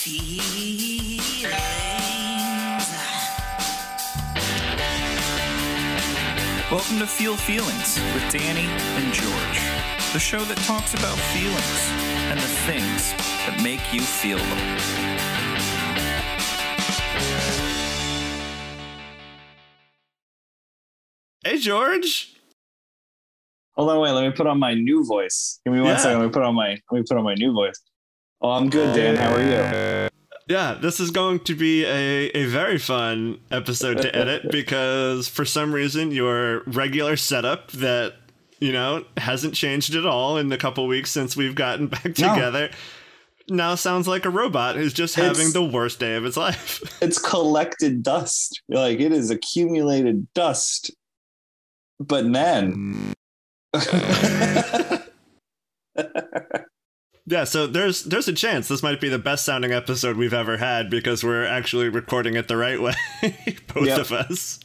feelings. Welcome to Feel Feelings with Danny and George, the show that talks about feelings and the things that make you feel them. Hey, George. Hold on, wait. Let me put on my new voice. Give me one Yeah. second. Let me put on my. Let me put on my new voice. Oh, I'm good, Dan. How are you? Yeah, this is going to be a, a very fun episode to edit because for some reason your regular setup that, you know, hasn't changed at all in the couple weeks since we've gotten back No. together now sounds like a robot who's just It's- having the worst day of its life. It's collected dust. Like it is accumulated dust. But man, yeah, so there's there's a chance this might be the best sounding episode we've ever had because we're actually recording it the right way, both Yep. of us.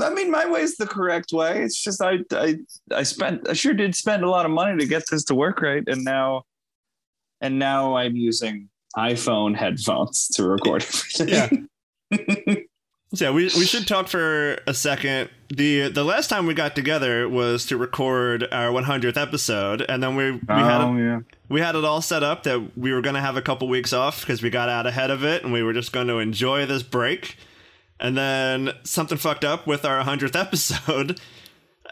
I mean, my way is the correct way. It's just I, I, I spent. I sure did spend a lot of money to get this to work right, and now, and now I'm using iPhone headphones to record everything. So yeah, we, we should talk for a second. The The last time we got together was to record our 100th episode, and then we we had oh it, yeah. we had it all set up that we were going to have a couple weeks off because we got out ahead of it, and we were just going to enjoy this break. And then something fucked up with our 100th episode,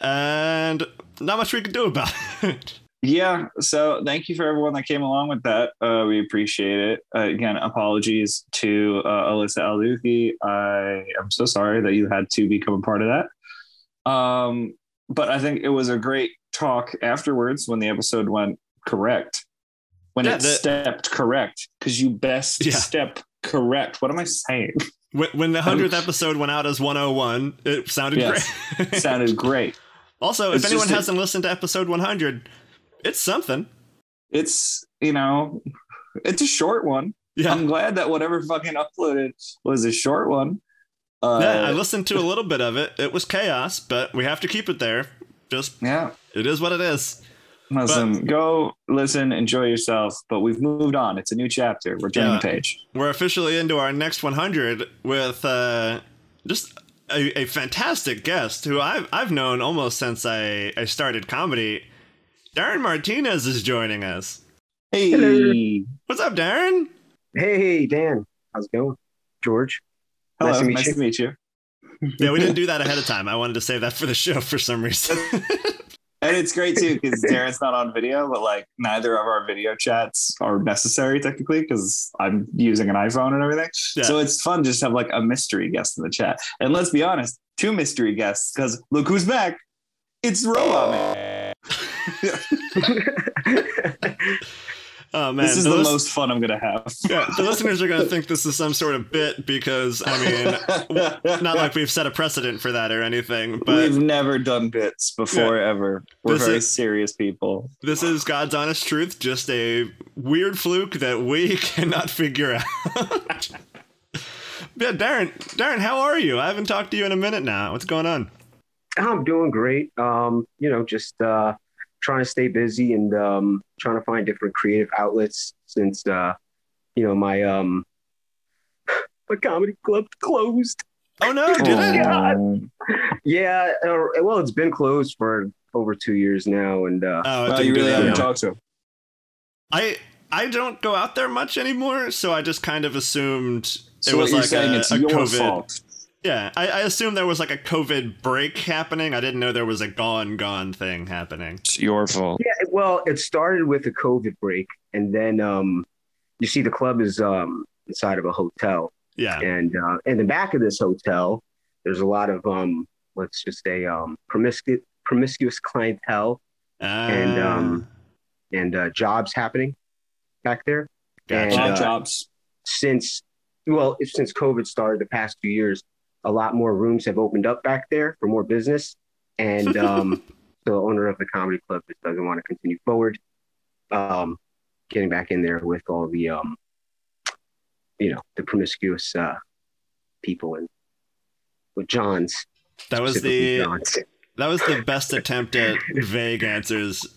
and not much we could do about it. Yeah. So thank you for everyone that came along with that. Uh, we appreciate it. Uh, again, apologies to uh, Alyssa Alduthi. I am so sorry that you had to become a part of that. Um, but I think it was a great talk afterwards when the episode went correct. When Yeah, it the- stepped correct, because you best Yeah. step correct. What am I saying? When, when the 100th episode went out as 101, it sounded Yes. great. Sounded great. also, It's if anyone hasn't listened to episode 100, it's something. It's you know, it's a short one. Yeah. I'm glad that whatever fucking uploaded was a short one. Uh, Yeah, I listened to a little bit of it. It was chaos, but we have to keep it there. Just yeah. it is what it is. Listen, go listen, enjoy yourself. But we've moved on. It's a new chapter. We're turning Yeah. the page. We're officially into our next 100 with uh, just a, a fantastic guest who I've I've known almost since I I started comedy. Darren Martinez is joining us. Hey, Hello. What's up, Darren? Hey, Dan. How's it going? George. Hello, Nice nice to to meet meet, you. you. Yeah, we didn't do that ahead of time. I wanted to save that for the show for some reason. And it's great too because Darren's not on video, but like neither of our video chats are necessary technically because I'm using an iPhone and everything. Yeah. So it's fun just to have like a mystery guest in the chat. And let's be honest, two mystery guests because look who's back. It's Robot Man. oh man, this is the the lis- most fun I'm gonna have. yeah, the listeners are going to think this is some sort of bit because I mean, not like we've set a precedent for that or anything, but We've never done bits before ever. We're This very is- serious people. this is God's honest truth, just a weird fluke that we cannot figure out. yeah, Darren, Darren, how are you? I haven't talked to you in a minute now. What's going on? I'm doing great. Um, you know, just uh, trying to stay busy and um, trying to find different creative outlets since uh, you know my um my comedy club closed. Oh no, did it? Yeah. Um, Yeah, uh, well, it's been closed for over two years now, and uh, Oh, it well, didn't you do really haven't talked to. I I don't go out there much anymore, so I just kind of assumed So it was like a, it's a COVID. fault. Yeah, I, I assumed there was like a COVID break happening. I didn't know there was a gone gone thing happening. It's your fault. yeah, well, it started with a COVID break, and then um, you see the club is um inside of a hotel, Yeah, and uh, in the back of this hotel, there's a lot of um, let's just say um, promiscuous promiscuous clientele uh, and um, and uh, jobs happening back there. gotcha. and, uh, jobs. Since well, since COVID started the past few years, a lot more rooms have opened up back there for more business, and um, the owner of the comedy club just doesn't want to continue forward. Um, getting back in there with all the um, you know, the promiscuous uh, people and with Johns. that was the Johns. that was the best attempt at vague answers.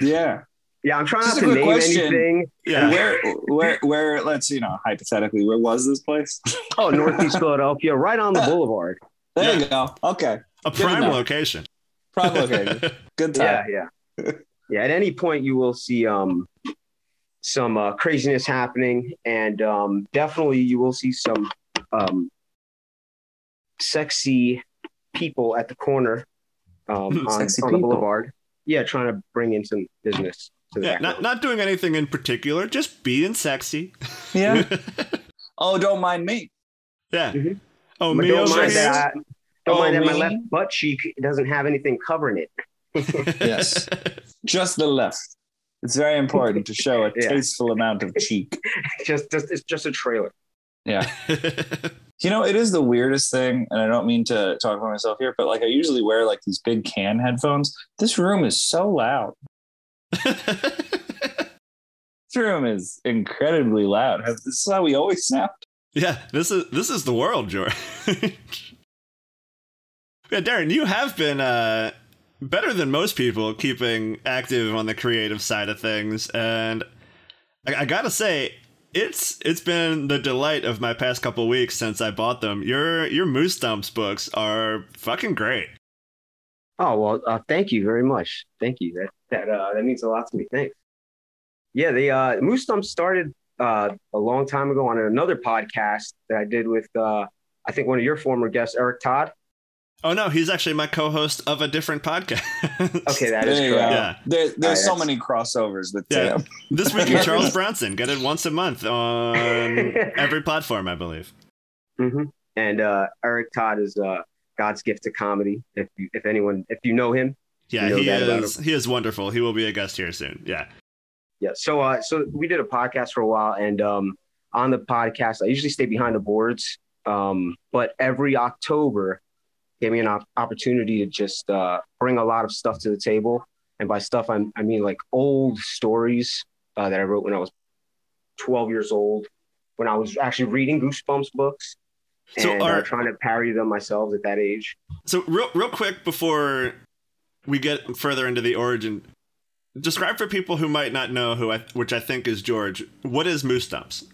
Yeah. Yeah, I'm trying Just not to name question. anything. Yeah. Where, where, where? Let's you know, hypothetically, where was this place? Oh, Northeast Philadelphia, right on the boulevard. There you go. Okay, A Good prime enough. location. prime location. Good time. Yeah, yeah. Yeah, at any point you will see um some uh, craziness happening and um definitely you will see some um sexy people at the corner um on, on the boulevard. Yeah, trying to bring in some business to Yeah, not not doing anything in particular, just being sexy. Yeah. Oh, don't mind me. yeah. Mhm. Oh, But me don't mind that don't Oh, mind that my me? left butt cheek doesn't have anything covering it. Yes. Just the left. It's very important to show a Yeah. tasteful amount of cheek. just, just it's just a trailer. Yeah. You know, it is the weirdest thing, and I don't mean to talk about myself here, but like I usually wear like these big can headphones. This room is so loud. This room is incredibly loud. This is how we always sound. yeah, this is this is the world, George. yeah, Darren, you have been uh, better than most people keeping active on the creative side of things, and I, I gotta say, it's it's been the delight of my past couple weeks since I bought them. Your your Moose Dumps books are fucking great. Oh well, uh, thank you very much. Thank you. That that uh, that means a lot to me. Thanks. Yeah, the uh, Moose Stump started uh, a long time ago on another podcast that I did with uh, I think one of your former guests, Eric Todd. Oh no, he's actually my co-host of a different podcast. Okay, that is correct. Yeah. There, there's Alright, so many crossovers with Yeah. Tim. This week in Charles Bronson. Get it once a month on every platform, I believe. hmm And uh, Eric Todd is uh, God's gift to comedy. If you, if anyone if you know him, Yeah, he is. He is wonderful. He will be a guest here soon. Yeah. yeah. So uh, so we did a podcast for a while, and um, on the podcast, I usually stay behind the boards, um, but every October gave me an op- opportunity to just uh, bring a lot of stuff to the table. And by stuff, I'm, I mean like old stories uh, that I wrote when I was 12 years old, when I was actually reading Goosebumps books So and are- uh, trying to parody them myself at that age. So real, real quick before we get further into the origin, describe for people who might not know who, I, which I think is George. What is Moose Dumps?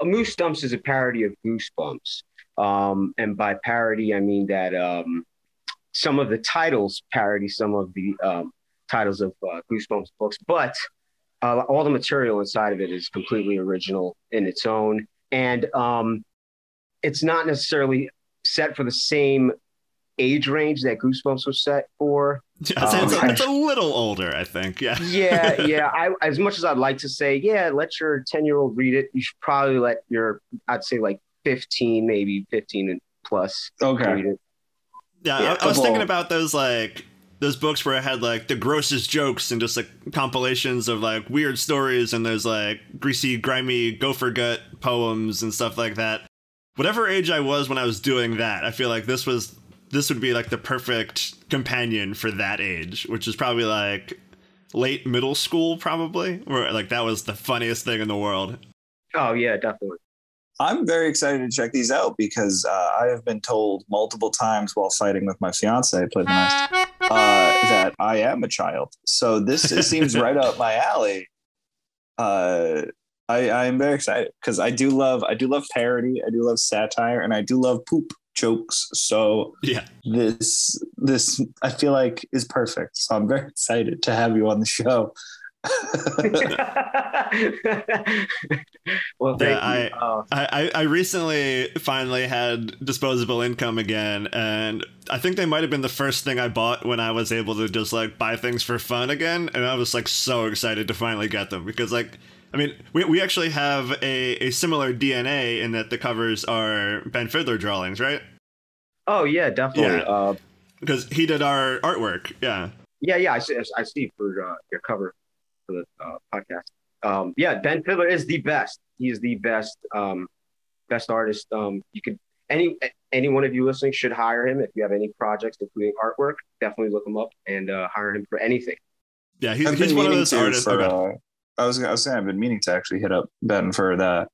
A Moose Dumps is a parody of Goosebumps. Um, and by parody, I mean that um, some of the titles parody some of the um, titles of uh, Goosebumps books, but uh, all the material inside of it is completely original in its own. And um, it's not necessarily set for the same age range that Goosebumps was set for. I'd say it's, a, Um, it's a little older, I think. Yeah. Yeah, yeah. I as much as I'd like to say, yeah, let your 10 year old read it, you should probably let your, I'd say like 15, maybe 15 and plus Okay. read it. Yeah, Yeah, I, I was couple- thinking about those like those books where it had like the grossest jokes and just like compilations of like weird stories and those like greasy, grimy gopher gut poems and stuff like that. Whatever age I was when I was doing that, I feel like this was this would be like the perfect companion for that age, which is probably like late middle school, probably. Where like that was the funniest thing in the world. Oh, yeah, definitely. I'm very excited to check these out because uh, I have been told multiple times while fighting with my fiance, play the nice, uh, that I am a child. So this it seems right up my alley. Uh, I, I am very excited because I do love I do love parody, I do love satire, and I do love poop jokes. So Yeah. this this I feel like is perfect. So I'm very excited to have you on the show. well, thank Yeah, you. Oh. I, I I recently finally had disposable income again, and I think they might have been the first thing I bought when I was able to just like buy things for fun again, and I was like so excited to finally get them because like I mean we, we actually have a, a similar DNA in that the covers are Ben Fiddler drawings, right? oh, yeah, definitely. Yeah. Uh, Because he did our artwork, yeah. yeah, yeah, I see, I see for uh, your cover for the uh, podcast. Um, yeah, Ben Fiddler is the best. He is the best, um, best artist. Um, you could any any one of you listening should hire him if you have any projects, including artwork. Definitely look him up and uh, hire him for anything. Yeah, he's, I've he's been one of meaning those artists. For, okay. I was I was saying I've been meaning to actually hit up Ben for the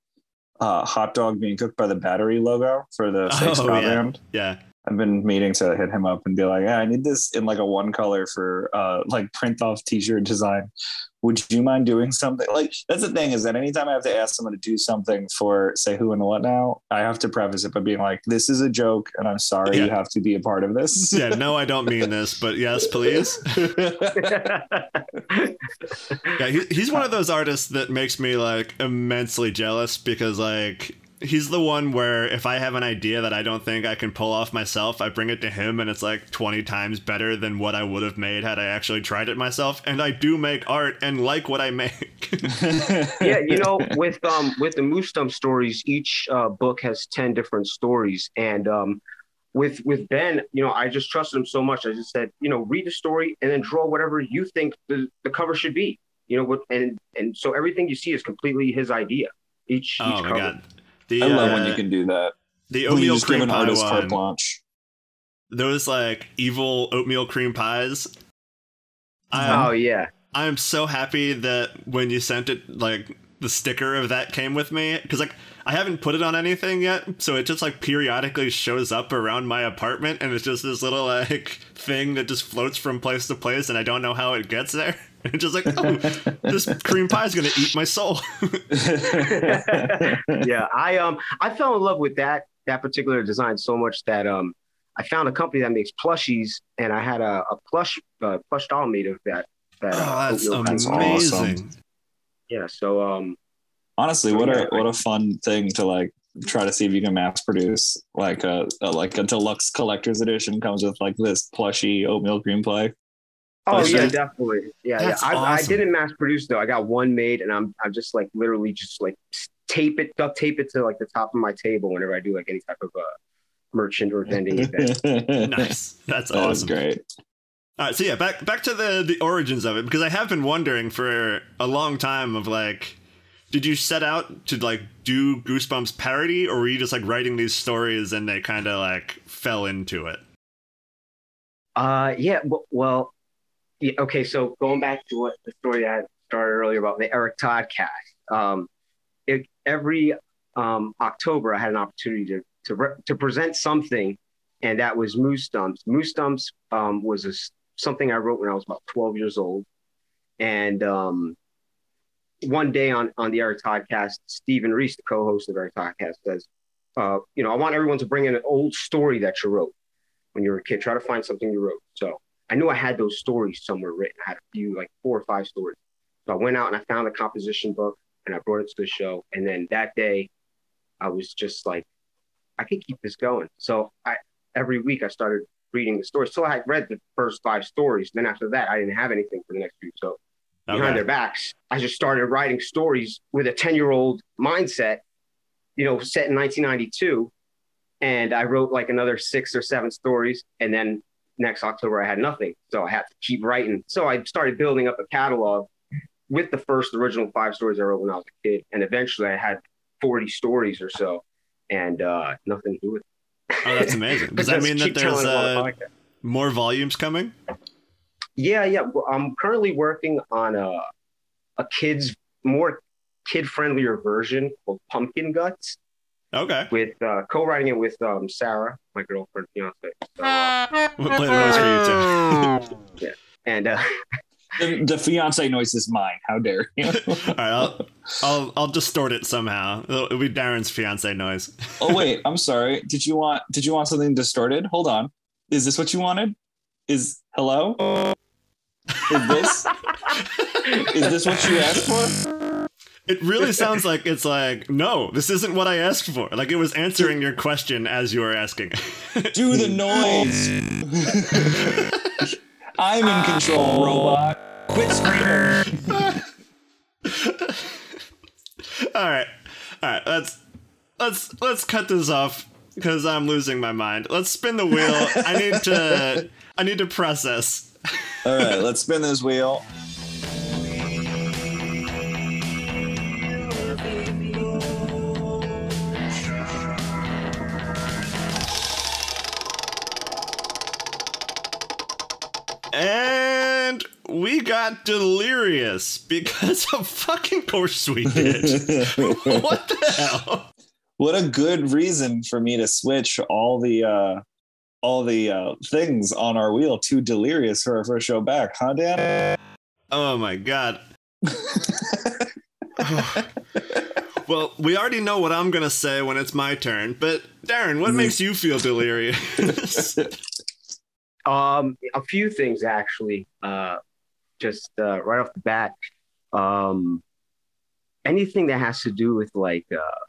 uh, hot dog being cooked by the battery logo for the fake Oh, yeah. yeah. I've been meaning to hit him up and be like, yeah, I need this in like a one color for uh, like print off t shirt design would you mind doing something like that's the thing is that anytime i have to ask someone to do something for say who and what now i have to preface it by being like this is a joke and i'm sorry Yeah. you have to be a part of this Yeah, no, I don't mean this, but yes, please. Yeah, he, he's one of those artists that makes me like immensely jealous because like he's the one where if I have an idea that I don't think I can pull off myself, I bring it to him and it's like 20 times better than what I would have made had I actually tried it myself. And I do make art and like what I make. yeah, you know, with um with the Moose Stump stories, each uh, book has ten different stories, and um, with with Ben, you know, I just trusted him so much. I just said, you know, read the story and then draw whatever you think the, the cover should be. You know, what and and so everything you see is completely his idea. Each oh each my cover. god. The, i love uh, when you can do that the oatmeal just give cream an pie artist one, blanche those like evil oatmeal cream pies. I'm, Oh yeah, I'm so happy that when you sent it, like the sticker of that came with me because like I haven't put it on anything yet, so it just like periodically shows up around my apartment, and it's just this little like thing that just floats from place to place, and I don't know how it gets there. It's just like, oh, this cream pie is gonna eat my soul. yeah. I um I fell in love with that that particular design so much that um I found a company that makes plushies, and I had a, a plush uh, plush doll made of that. That oh, uh, that's oatmeal cream pie. amazing. awesome. Yeah. So um honestly what a what a fun thing to like try to see if you can mass produce like a, a like a deluxe collector's edition comes with like this plushy oatmeal cream pie Oh That's yeah, definitely. Yeah, That's yeah. I, I didn't mass produce though. I got one made, and I'm I'm just like literally just like tape it, duct tape it to like the top of my table whenever I do like any type of uh, merchant or vending event. Nice. That's That was awesome. great. All right, so yeah, back back to the the origins of it because I have been wondering for a long time of like, did you set out to like do Goosebumps parody, or were you just like writing these stories and they kind of like fell into it? Uh, yeah. w- Well, yeah, okay. So going back to what the story I started earlier about the Eric Todd cast. Um, it, every um, October, I had an opportunity to to re- to present something, and that was Moose Stumps. Moose Stumps um, was a something I wrote when I was about 12 years old, and um, one day on on the Eric Todd cast, Stephen Reese, the co-host of Eric Todd cast, says, uh, "You know, I want everyone to bring in an old story that you wrote." when you were a kid. Try to find something you wrote. So I knew I had those stories somewhere written. I had a few, like four or five stories. So I went out and I found a composition book and I brought it to the show. And then that day, I was just like, I can keep this going. So I every week I started reading the stories. So I had read the first five stories. Then after that, I didn't have anything for the next few. So behind their backs, I just started writing stories with a 10 year old mindset, you know, set in 1992. And I wrote like another six or seven stories. And then next October, I had nothing. So I had to keep writing. So I started building up a catalog with the first original five stories I wrote when I was a kid. And eventually I had 40 stories or so and uh, nothing to do with it. Oh, that's amazing. Does that mean that there's uh, more volumes coming? Yeah, yeah. Well, I'm currently working on a a kids more kid friendlier version called Pumpkin Guts Okay. with uh, co-writing it with um, Sarah, my girlfriend, fiance. So, uh, We'll play the noise for you too. yeah, and uh, The, the fiance noise is mine. How dare you? All right, I'll, I'll I'll distort it somehow. It'll, it'll be Darren's fiance noise. oh wait, I'm sorry. Did you want did you want something distorted? Hold on. Is this what you wanted? Is hello? Is this is this what you asked for? It really sounds like it's like, no, this isn't what I asked for. Like it was answering your question as you were asking. Do the noise. I'm in control, robot. Quit screaming. all right, all right. Let's let's let's cut this off because I'm losing my mind. Let's spin the wheel. I need to I need to process. All right, let's spin this wheel. We got delirious because of fucking course we did. what the hell? what a good reason for me to switch all the uh all the uh things on our wheel to delirious for our first show back huh dan Oh my god. well, we already know what I'm gonna say when it's my turn, but Darren, what makes you feel delirious? Um, a few things actually. Uh, just uh, right off the bat, um, anything that has to do with like uh,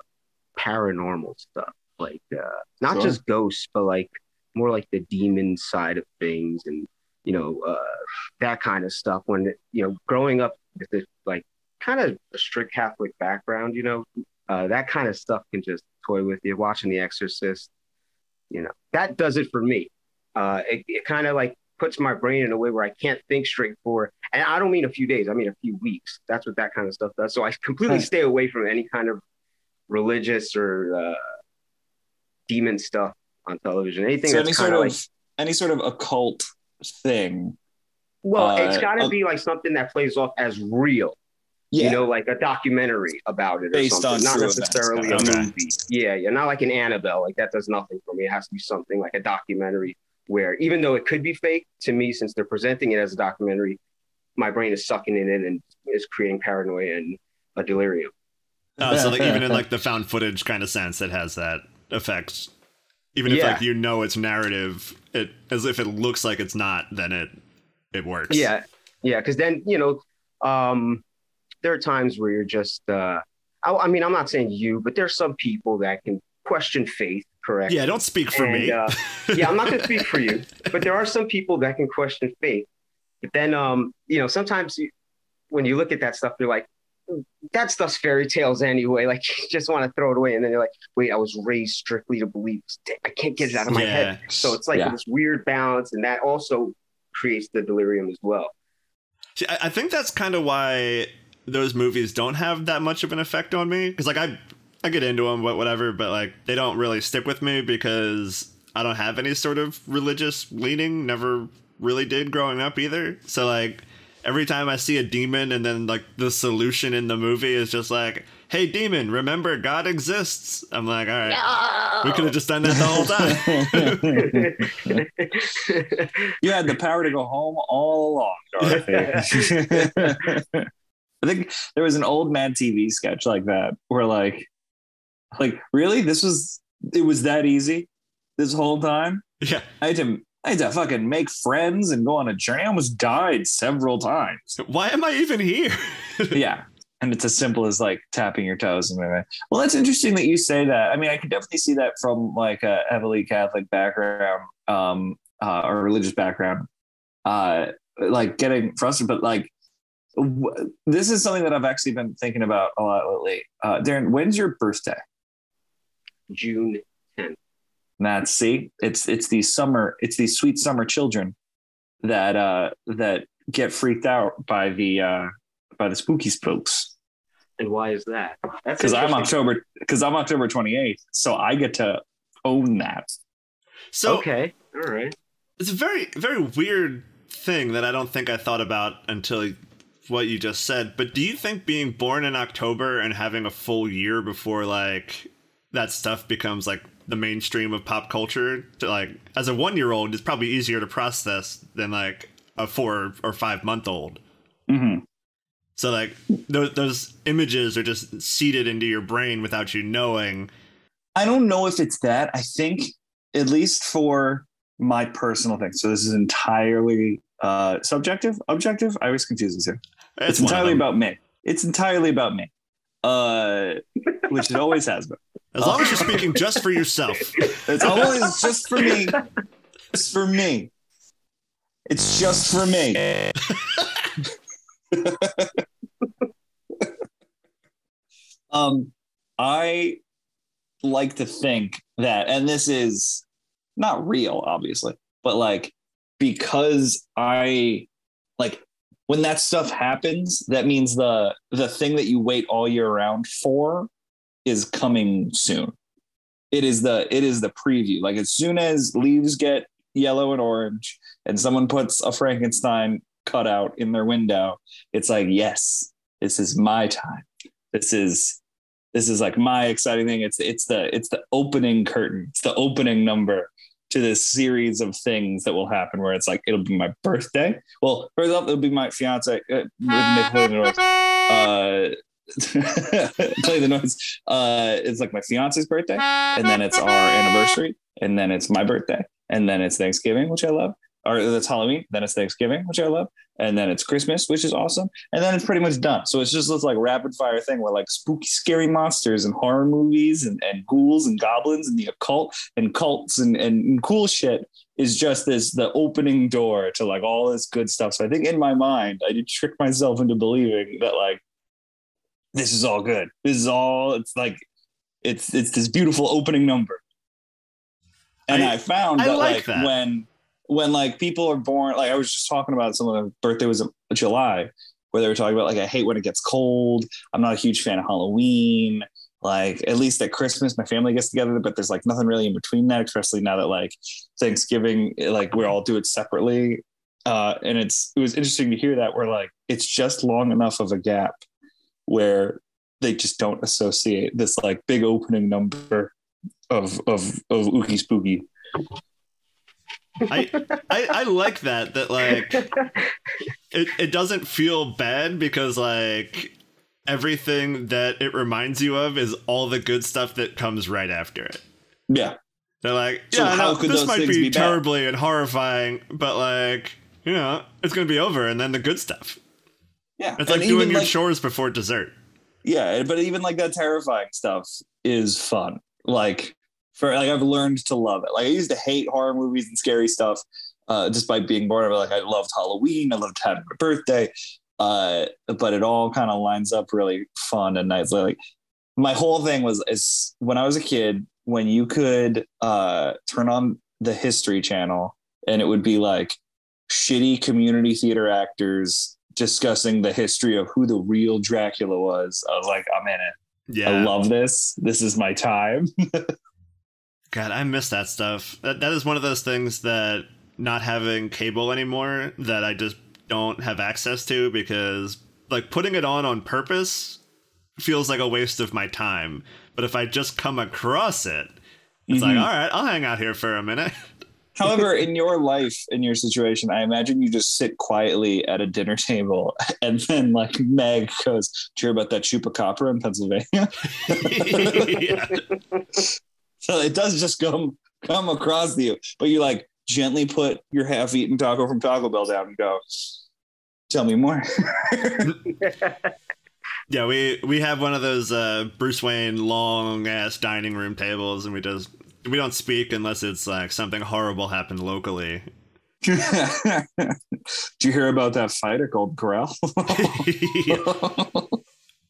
paranormal stuff, like uh, not Sure. just ghosts, but like more like the demon side of things, and you know uh, that kind of stuff. When you know, growing up with this like kind of a strict Catholic background, you know, uh, that kind of stuff can just toy with you. Watching The Exorcist, you know, that does it for me. Uh, it it kind of like puts my brain in a way where I can't think straight for, and I don't mean a few days, I mean a few weeks. That's what that kind of stuff does. So I completely stay away from any kind of religious or uh, demon stuff on television. Anything so that's any sort of like, any sort of occult thing. well, it's got to uh, be like something that plays off as real. Yeah. You know, like a documentary about it or Based something, on not events, necessarily kind a. Okay. movie. Yeah, yeah, not like an Annabelle. Like that does nothing for me. It has to be something like a documentary where, even though it could be fake, to me, since they're presenting it as a documentary, my brain is sucking it in and is creating paranoia and a delirium. Uh, so like even in like the found footage kind of sense, it has that effect. Even if Yeah. like you know it's narrative, it as if it looks like it's not, then it it works. Yeah, yeah, because then you know, um, there are times where you're just. Uh, I, I mean, I'm not saying you, but there's some people that can question faith. Correct. Yeah, don't speak for And, me. uh, yeah, I'm not going to speak for you, but there are some people that can question faith. But then, um, you know, sometimes you, when you look at that stuff, you're like, that stuff's fairy tales anyway. Like, you just want to throw it away. And then you're like, wait, I was raised strictly to believe. I can't get it out of my Yeah. head. So it's like Yeah. this weird balance, and that also creates the delirium as well. See, I, I think that's kind of why those movies don't have that much of an effect on me. Because like I, I get into them, but whatever. But like they don't really stick with me because I don't have any sort of religious leaning. Never really did growing up either. So like every time I see a demon, and then like the solution in the movie is just like, "Hey, demon, remember God exists." I'm like, all right, we could have just done that the whole time. you had the power to go home all along, Dorothy. I think there was an old Mad TV sketch like that where like like really this was it was that easy this whole time. yeah. I had to I had to fucking make friends and go on a journey. I almost died several times. Why am I even here? yeah. And it's as simple as like tapping your toes and moving. Well, that's interesting that you say that. I mean, I can definitely see that from like a heavily Catholic background, um, uh, or religious background, uh, like getting frustrated. But like, w- this is something that I've actually been thinking about a lot lately. Uh, Darren, when's your birthday? June. 10th. That's see, it's it's these summer, it's these sweet summer children that uh that get freaked out by the uh by the spooky spooks. And why is that? Because I'm. October because I'm October 28th, so I get to own that. So okay. All right. it's a very very weird thing that I don't think I thought about until what you just said. But do you think being born in October and having a full year before like that stuff becomes like the mainstream of pop culture to like as a 1-year-old it's probably easier to process than like a 4 or 5 month old. Mm-hmm. So like those those images are just seeded into your brain without you knowing. I don't know if it's that. I think at least for my personal thing. So this is entirely uh, subjective, objective. I always confuse this here. It's, one of entirely about me. It's entirely about me, uh, which it always has been. As long as you're speaking just for yourself. It's always just for me. It's for me. It's just for me. um, I like to think that, and this is not real, obviously, but like because I like when that stuff happens, that means the the thing that you wait all year round for is coming soon. It is the it is the preview. Like as soon as leaves get yellow and orange, and someone puts a Frankenstein cutout in their window, it's like yes, this is my time. This is this is like my exciting thing. It's it's the it's the opening curtain. It's the opening number to this series of things that will happen where it's like it'll be my birthday. Well, first off, it'll be my fiance uh, with Nick play. Uh, play the noise. Uh, it's like my fiance's birthday, and then it's our anniversary, and then it's my birthday, and then it's Thanksgiving, which I love, or it's Halloween, then it's Thanksgiving, which I love, and then it's Christmas, which is awesome, and then it's pretty much done. So it's just this like rapid fire thing where like spooky, scary monsters and horror movies and, and ghouls and goblins and the occult and cults and, and cool shit is just this the opening door to like all this good stuff. So I think in my mind, I did trick myself into believing that like this is all good. This is all it's like it's it's this beautiful opening number. And I, I found I that like, like that. when when like people are born, like I was just talking about someone's birthday was July, where they were talking about like I hate when it gets cold. I'm not a huge fan of Halloween. Like at least at Christmas, my family gets together, but there's like nothing really in between that, especially now that like Thanksgiving, like we all do it separately. Uh, and it's it was interesting to hear that where like it's just long enough of a gap where they just don't associate this like big opening number of of of ookie spooky I, I I like that that like it, it doesn't feel bad because like everything that it reminds you of is all the good stuff that comes right after it. Yeah. They're like, so yeah, no, this might be, be terribly and horrifying, but like, you know, it's gonna be over and then the good stuff. Yeah. It's like doing your like, chores before dessert. Yeah, but even like that terrifying stuff is fun. Like for like I've learned to love it. Like I used to hate horror movies and scary stuff, uh, just by being born of it. Like I loved Halloween, I loved having a birthday, uh, but it all kind of lines up really fun and nice. Like my whole thing was is when I was a kid, when you could uh, turn on the History Channel and it would be like shitty community theater actors discussing the history of who the real Dracula was. I was like, I'm in it. Yeah. I love this. This is my time. God, I miss that stuff. That that is one of those things that not having cable anymore that I just don't have access to because like putting it on on purpose feels like a waste of my time. But if I just come across it, it's mm-hmm. like, all right, I'll hang out here for a minute. However, in your life, in your situation, I imagine you just sit quietly at a dinner table and then like Meg goes, Do you hear about that chupacabra in Pennsylvania? So it does just come come across to you, but you like gently put your half-eaten taco from Taco Bell down and go, "Tell me more." yeah, we we have one of those uh, Bruce Wayne long ass dining room tables, and we just we don't speak unless it's like something horrible happened locally. Do you hear about that fight at Golden Corral?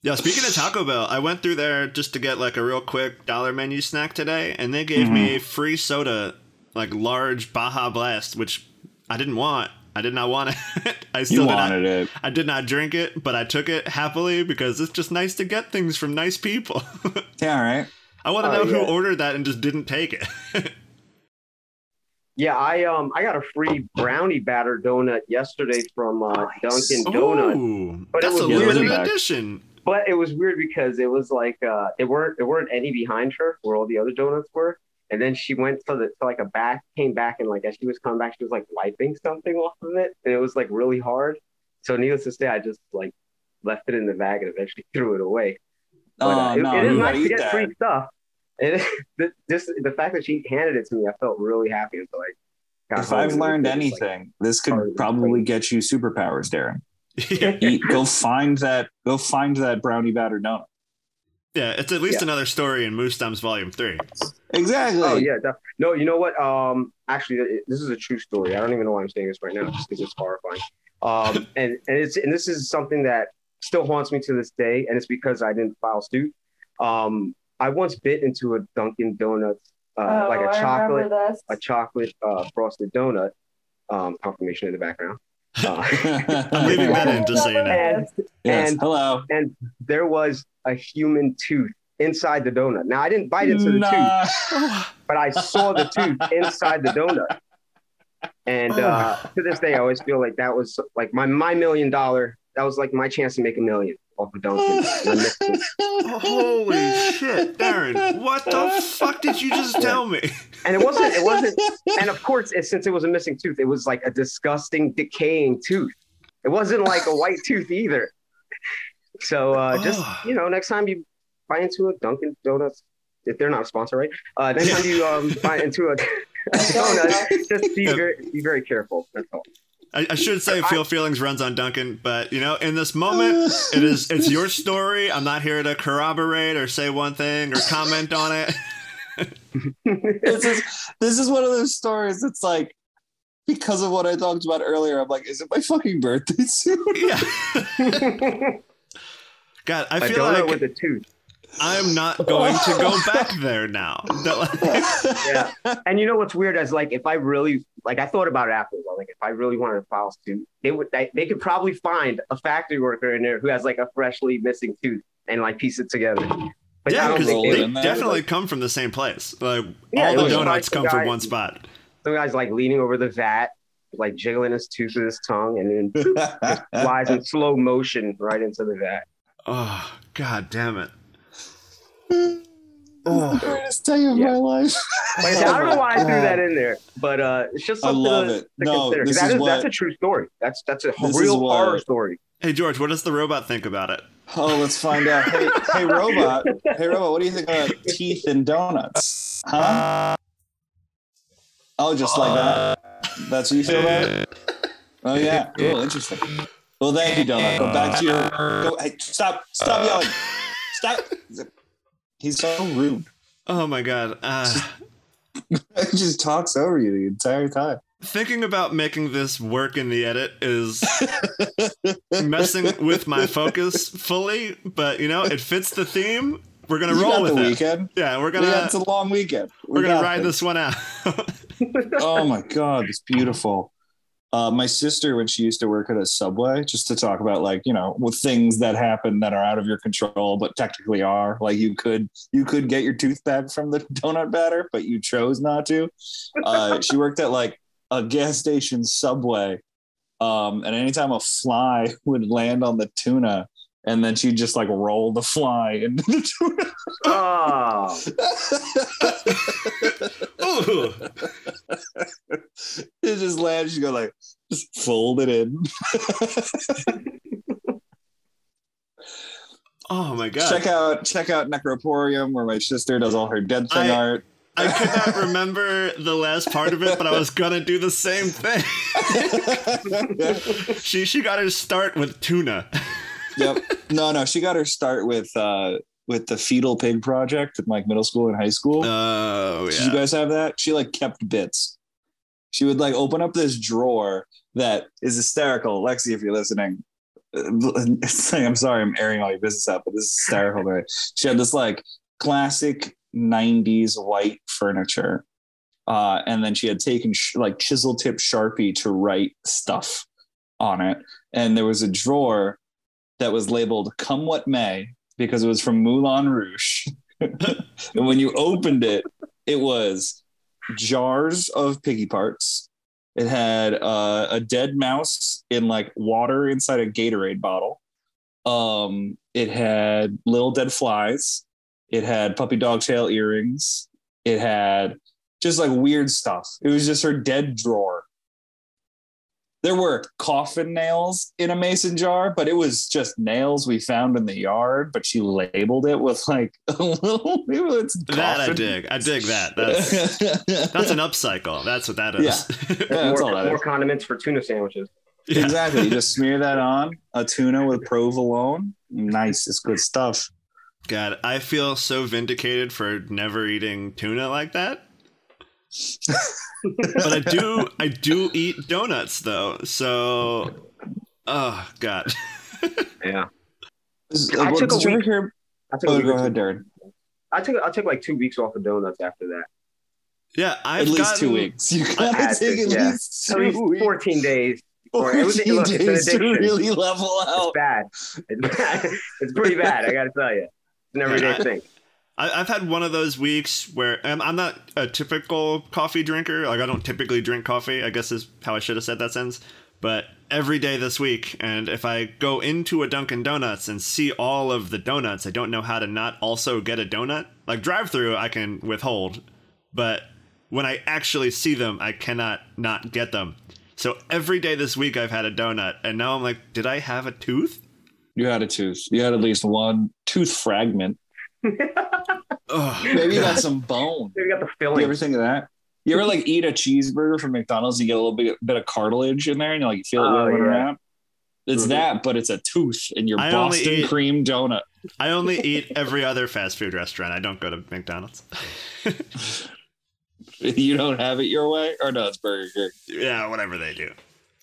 Yeah, speaking of Taco Bell, I went through there just to get like a real quick dollar menu snack today, and they gave mm-hmm. me free soda, like large Baja Blast, which I didn't want. I did not want it. I still did wanted not, it. I did not drink it, but I took it happily because it's just nice to get things from nice people. yeah, all right. I want to uh, know yeah. who ordered that and just didn't take it. yeah, I um I got a free brownie batter donut yesterday from uh, Dunkin' Donut. but that's it was a limited edition but it was weird because it was like uh, it weren't there weren't any behind her where all the other donuts were. And then she went to the to like a back, came back, and like as she was coming back, she was like wiping something off of it, and it was like really hard. So needless to say, I just like left it in the bag and eventually threw it away. But, uh, oh, no, it, it is nice to get that. free stuff. And just the fact that she handed it to me, I felt really happy. And so like, if I've learned anything, like, this could probably get you superpowers, Darren. Eat, go find that. Go find that brownie batter donut. Yeah, it's at least yeah. another story in Moose Thumbs Volume Three. Exactly. Oh yeah, def- no. You know what? Um, actually, this is a true story. I don't even know why I'm saying this right now, just because it's horrifying. Um, and and it's and this is something that still haunts me to this day, and it's because I didn't file suit. Um, I once bit into a Dunkin' Donuts, uh, oh, like a chocolate, a chocolate uh, frosted donut. Um, confirmation in the background. Uh, I'm leaving that in to say you know. And, yes. and, Hello. And there was a human tooth inside the donut. Now I didn't bite into the nah. tooth, but I saw the tooth inside the donut. And uh, to this day, I always feel like that was like my my million dollar. That was like my chance to make a million off of Dunkin'. Holy shit! shit, Darren! What the fuck did you just tell me? And it wasn't. It wasn't. And of course, it, since it was a missing tooth, it was like a disgusting, decaying tooth. It wasn't like a white tooth either. So uh, just Oh. you know, next time you buy into a Dunkin' Donuts, if they're not a sponsor, right? Uh, next time you um, buy into a, a donut, just be very be very careful. That's all. I, I should say Feel Feelings runs on Dunkin', but you know, in this moment, it is it's your story. I'm not here to corroborate or say one thing or comment on it. this is this is one of those stories that's like because of what I talked about earlier. I'm like, is it my fucking birthday soon? yeah. God, I feel donut like with a tooth. I'm not going to go back there now. Yeah. and you know what's weird is like if I really like I thought about it afterwards. Like if I really wanted to file suit, they would they, they could probably find a factory worker in there who has like a freshly missing tooth and like piece it together. But yeah, because think roll it they in there. definitely come from the same place. Like Yeah, all the was donuts like the come from one spot. some guy's like leaning over the vat, like jiggling his tooth with his tongue, and then flies in slow motion right into the vat. Oh, god damn it. The greatest day of Yeah. my life. Like, I don't know why I threw that in there, but uh, it's just I something love to, it. to No, consider. 'Cause this That is is, what- that's a true story. That's that's a real what- horror story. Hey George, what does the robot think about it? Oh, let's find out. Hey, hey, robot. Hey, robot. What do you think about teeth and donuts? Huh? Oh, just like that. That's what you feel about it. Oh yeah. Cool. Interesting. Well, thank you, donut. Go back to your. Go. Hey, stop! Stop yelling! Stop! He's so rude. Oh my god. Uh, He just talks over you the entire time. thinking about making this work in the edit is messing with my focus fully, but you know, it fits the theme. We're gonna You roll with the it. weekend. Yeah, we're gonna got, it's a long weekend. We we're gonna ride this. this one out. oh my god, it's beautiful. Uh, my sister, when she used to work at a subway, just to talk about like you know with things that happen that are out of your control, but technically are like you could you could get your tooth back from the donut batter, but you chose not to. Uh, she worked at like a gas station subway, um, and anytime a fly would land on the tuna, and then she'd just like roll the fly into the tuna. Oh, it just lands. She go like, just fold it in. Oh my god. check out check out Necroporium, where my sister does all her dead thing I- art. I could not remember the last part of it, but I was gonna do the same thing. she she got her start with tuna. Yep. No, no, she got her start with uh with the fetal pig project in like middle school and high school. Oh yeah. Did you guys have that? She like kept bits. She would like open up this drawer that is hysterical. Lexi, if you're listening, uh, it's like, I'm sorry, I'm airing all your business out, but this is hysterical. Right? She had this like classic 90s white furniture. Uh, and then she had taken sh- like chisel tip Sharpie to write stuff on it. And there was a drawer that was labeled Come What May because it was from Moulin Rouge. and when you opened it, it was jars of piggy parts. It had uh, a dead mouse in like water inside a Gatorade bottle. Um, it had little dead flies. It had puppy dog tail earrings. It had just like weird stuff. It was just her dead drawer. There were coffin nails in a mason jar, but it was just nails we found in the yard. But she labeled it with like a little. It's That I dig. I dig that. That's that's an upcycle. That's what that is. Yeah, that's all more, that more is. condiments for tuna sandwiches. Yeah. Exactly. You just smear that on a tuna with provolone. Nice. It's good stuff. God, I feel so vindicated for never eating tuna like that. But I do I do eat donuts though. So oh god. Yeah, I took a did you ever week- hear? I took, oh, a Oh, week go ahead, Darren. I took I took like two weeks off of donuts after that. Yeah, I've At least gotten, two weeks. You gotta had to, take at yeah. least At least weeks. fourteen days. Or it was- 14 look, days to really level out. It's bad. It's bad. It's pretty bad. I got to tell you, it's an everyday Yeah, I- thing. I, I've had one of those weeks where um, I'm not a typical coffee drinker. Like I don't typically drink coffee. I guess is how I should have said that sentence. But every day this week. And if I go into a Dunkin' Donuts and see all of the donuts, I don't know how to not also get a donut. Like drive through, I can withhold, but when I actually see them, I cannot not get them. So every day this week, I've had a donut, and now I'm like, did I have a tooth? You had a tooth. You had at least one tooth fragment. Ugh. Maybe you got some bone. Maybe you got the You filling. ever think of that? You ever like eat a cheeseburger from McDonald's? You get a little bit, bit of cartilage in there, and you like you feel it Oh, moving yeah. around. It's that, but it's a tooth in your I Boston eat- cream donut. I only eat every other fast food restaurant. I don't go to McDonald's. You don't have it your way, or no? It's Burger King. yeah, whatever they do.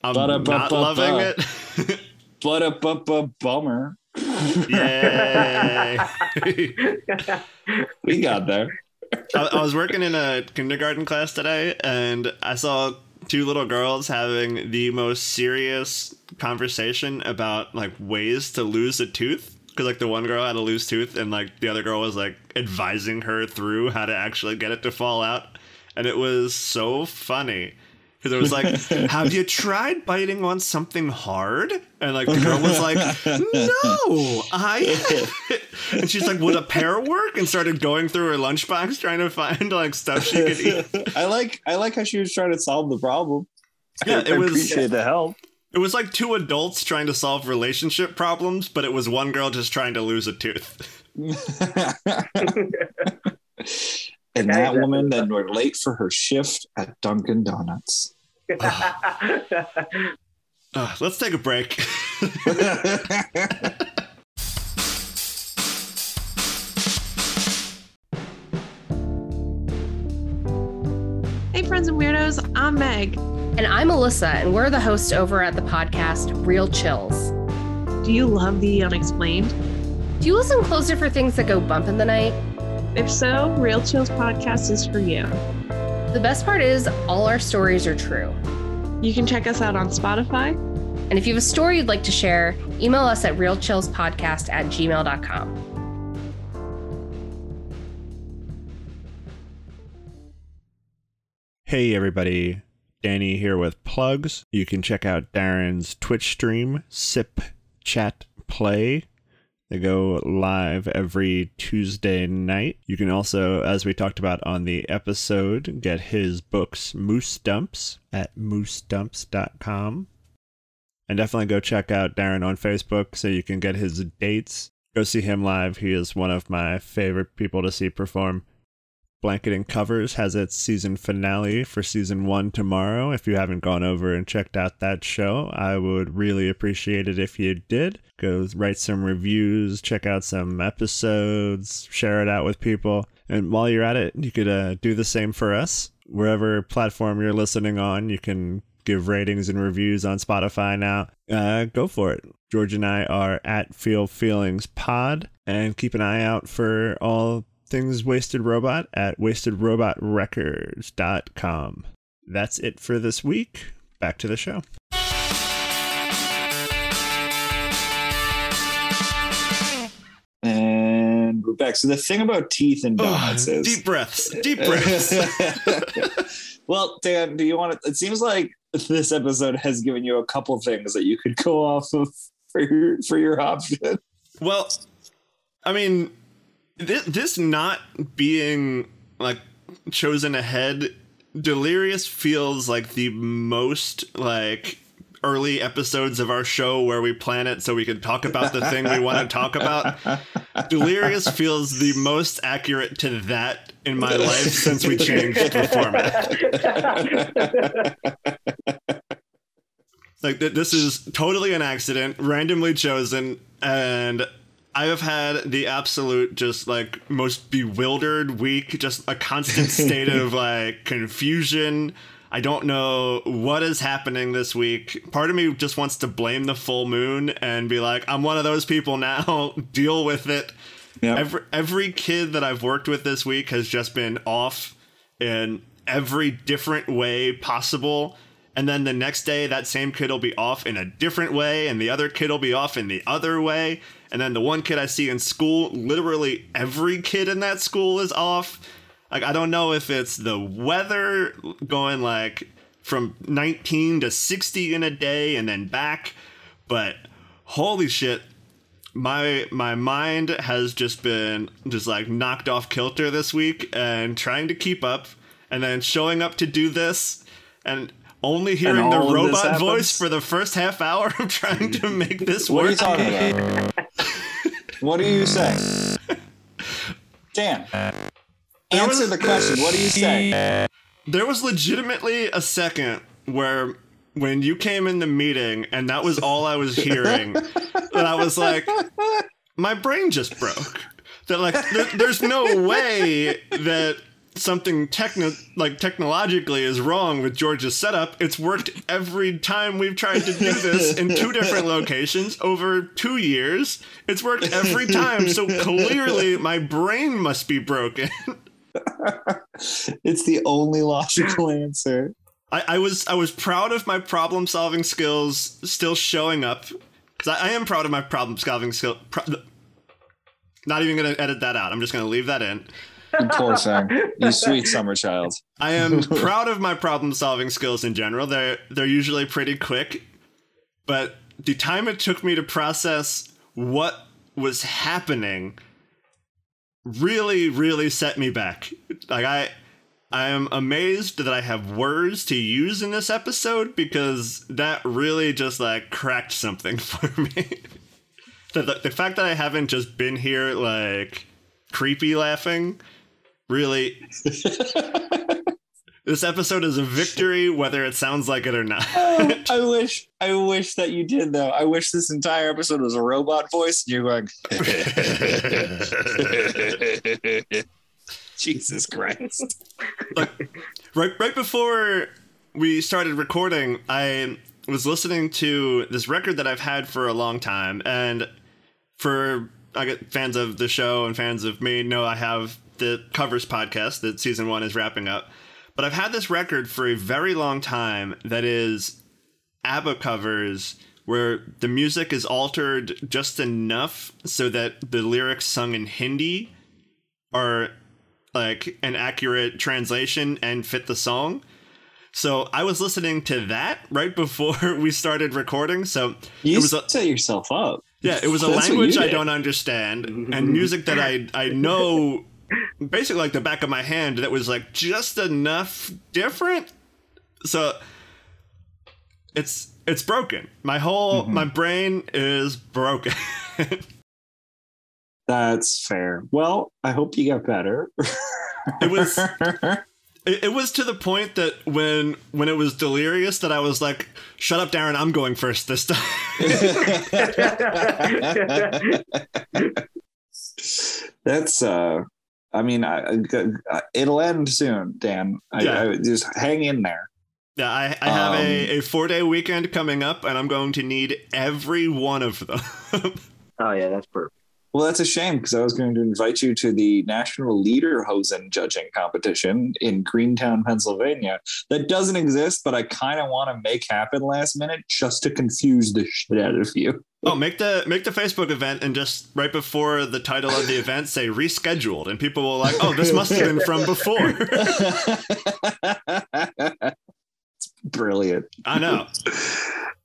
I'm not loving it. But a bu- bu- bummer. Yay. We got there. I, I was working in a kindergarten class today, and I saw two little girls having the most serious conversation about like ways to lose a tooth. Because like the one girl had a loose tooth, and like the other girl was like advising her through how to actually get it to fall out, and it was so funny. Because it was like, have you tried biting on something hard? And like the girl was like, no, I. And she's like, would a pear work? And started going through her lunchbox trying to find like stuff she could eat. I like I like how she was trying to solve the problem. Yeah, I it was appreciate the help. it was like two adults trying to solve relationship problems, but it was one girl just trying to lose a tooth. and That that is woman then were late for her shift at Dunkin' Donuts. Ugh, uh, let's take a break. Hey, friends and weirdos, I'm Meg. And I'm Alyssa, and we're the hosts over at the podcast Real Chills. Do you love the unexplained? Do you listen closer for things that go bump in the night? If so, Real Chills podcast is for you. The best part is, all our stories are true. You can check us out on Spotify. And if you have a story you'd like to share, email us at realchillspodcast at gmail.com. Hey, everybody. Danny here with plugs. You can check out Darren's Twitch stream, Sip Chat Play. They go live every Tuesday night. You can also, as we talked about on the episode, get his books, Moose Dumps, at moosedumps.com. And definitely go check out Darren on Facebook so you can get his dates. Go see him live. He is one of my favorite people to see perform. Blanketing Covers has its season finale for season one tomorrow. If you haven't gone over and checked out that show, I would really appreciate it if you did. Go write some reviews, check out some episodes, share it out with people. And while you're at it, you could uh, do the same for us. Wherever platform you're listening on, you can give ratings and reviews on Spotify now. Uh, go for it. George and I are at Feel Feelings Pod, and keep an eye out for all things Wasted Robot at wastedrobotrecords.com. That's it for this week. Back to the show. and we're back. So the thing about teeth and donuts is deep breaths, deep breaths. well, Dan, do you want to? It seems like this episode has given you a couple things that you could go off of for your for your option. well, I mean, this, this not being like chosen ahead, Delirious feels like the most like early episodes of our show where we plan it so we can talk about the thing we want to talk about. Delirious feels the most accurate to that in my life since we changed the format. Like th- this is totally an accident, randomly chosen, and I have had the absolute just like most bewildered week, just a constant state of like confusion. I don't know what is happening this week. Part of me just wants to blame the full moon and be like, I'm one of those people now. Deal with it. Yep. Every every kid that I've worked with this week has just been off in every different way possible. And then the next day, that same kid will be off in a different way, and the other kid will be off in the other way. And then the one kid I see in school, literally every kid in that school is off. Like, I don't know if it's the weather going like from 19 to 60 in a day and then back. But holy shit, my my mind has just been just like knocked off kilter this week and trying to keep up and then showing up to do this and only hearing the all of this robot voice for the first half hour of trying to make this What are you talking about? what do you say? Dan, answer the question. What do you say? There was legitimately a second where when you came in the meeting and that was all I was hearing, that I was like, my brain just broke. That like there, there's no way that something techno like technologically is wrong with George's setup. It's worked every time we've tried to do this in two different locations over two years. It's worked every time. So clearly my brain must be broken. It's the only logical answer. I, I was I was proud of my problem solving skills still showing up because I, I am proud of my problem solving skill. Pro- not even gonna edit that out. I'm just gonna leave that in. You poor thing. You sweet summer child. I am proud of my problem solving skills in general. They're they're usually pretty quick, but the time it took me to process what was happening really really set me back. Like I I am amazed that I have words to use in this episode because that really just like cracked something for me. the, the, the fact that I haven't just been here like creepy laughing really this episode is a victory whether it sounds like it or not Oh, I wish, I wish that you did though. I wish this entire episode was a robot voice, and you're going, Jesus Christ. right right before we started recording i was listening to this record that i've had for a long time and for i get fans of the show and fans of me know i have the covers podcast that season one is wrapping up but i've had this record for a very long time that is abba covers where the music is altered just enough so that the lyrics sung in hindi are like an accurate translation and fit the song. So I was listening to that right before we started recording. So You it was a, set yourself up. yeah, it was a That's language I don't understand and mm-hmm. music that I I know basically like the back of my hand that was like just enough different. So it's it's broken. My whole Mm-hmm. my brain is broken. That's fair. Well, I hope you get better. It was- It, it was to the point that when when it was delirious that I was like, "Shut up, Darren! I'm going first this time." That's uh I mean I, I it'll end soon, Dan. I, Yeah. I just hang in there. yeah, I, I have Um, a, a four day weekend coming up, and I'm going to need every one of them. Oh yeah, that's perfect. Well, that's a shame because I was going to invite you to the National Lederhosen judging competition in Greentown, Pennsylvania. That doesn't exist, but I kind of want to make happen last minute just to confuse the shit out of you. Oh, make the make the Facebook event, and just right before the title of the event, say rescheduled, and people will like, "Oh, this must have been from before." it's brilliant. I know.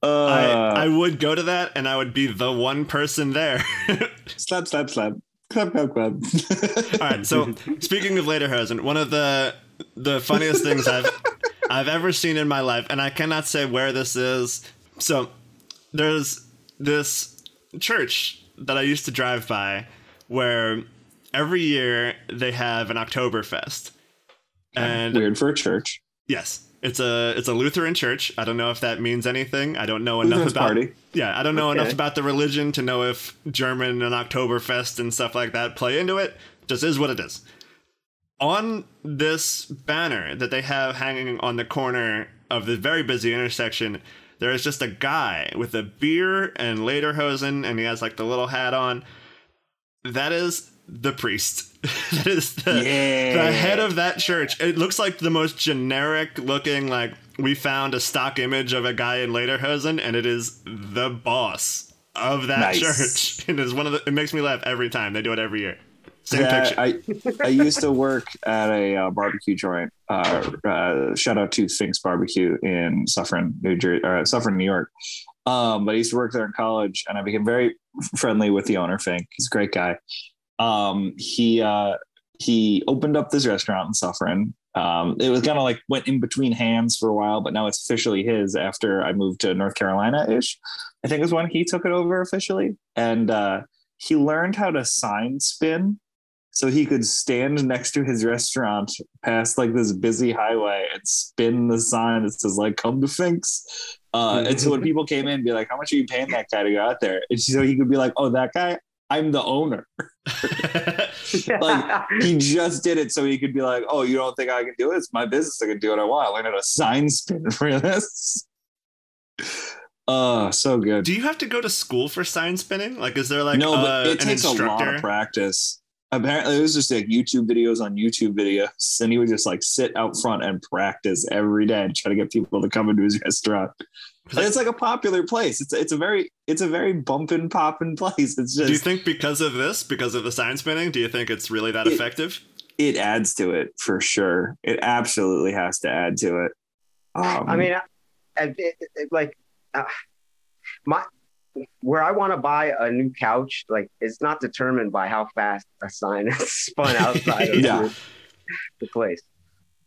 Uh, I I would go to that, and I would be the one person there. slap, slap, slap. Clap, clap, clap. All right. So speaking of Lederhosen, one of the the funniest things I've I've ever seen in my life, and I cannot say where this is. So there's this church that I used to drive by, where every year they have an Oktoberfest, and Weird for a church. yes. It's a it's a Lutheran church. I don't know if that means anything. I don't know enough Lutheran's about party. yeah, I don't know Okay. enough about the religion to know if German and Oktoberfest and stuff like that play into it. Just is what it is. On this banner that they have hanging on the corner of the very busy intersection, there is just a guy with a beer and lederhosen, and he has like the little hat on. That is the priest. that is the, the head of that church. It looks like the most generic looking, like we found a stock image of a guy in lederhosen, and it is the boss of that Nice. church. It is one of the. It makes me laugh every time they do it every year. Same Yeah, picture. I I used to work at a uh, barbecue joint. Uh, uh, shout out to Finks Barbecue in Suffern, New Jersey, or Suffern, New York. Um, but I used to work there in college, and I became very friendly with the owner, Fink. He's a great guy. Um, he uh, he opened up this restaurant in Suffern. Um, it was kind of like went in between hands for a while, but now it's officially his after I moved to North Carolina ish. I think it was when he took it over officially, and uh, he learned how to sign spin so he could stand next to his restaurant past like this busy highway and spin the sign that says like come to Finks. Uh, and so when people came in, be like, how much are you paying that guy to go out there? And so he could be like, oh, that guy, I'm the owner. Like, He just did it so he could be like, oh, you don't think I can do it? It's my business. I can do what I want. I learned how to sign spin for this. Oh, so good. Do you have to go to school for sign spinning? Like, is there like no, but uh, it takes a lot of practice. Apparently, it was just like YouTube videos on YouTube videos, and he would just like sit out front and practice every day and try to get people to come into his restaurant. And it's like a popular place. It's it's a very it's a very bumping popping place. It's Do you think because of this, because of the sign spinning, do you think it's really that It- effective? it adds to it for sure. It absolutely has to add to it. Um, I mean, I, I- it, it- like uh, my where I want to buy a new couch, like it's not determined by how fast a sign is spun outside of Yeah. the, the place.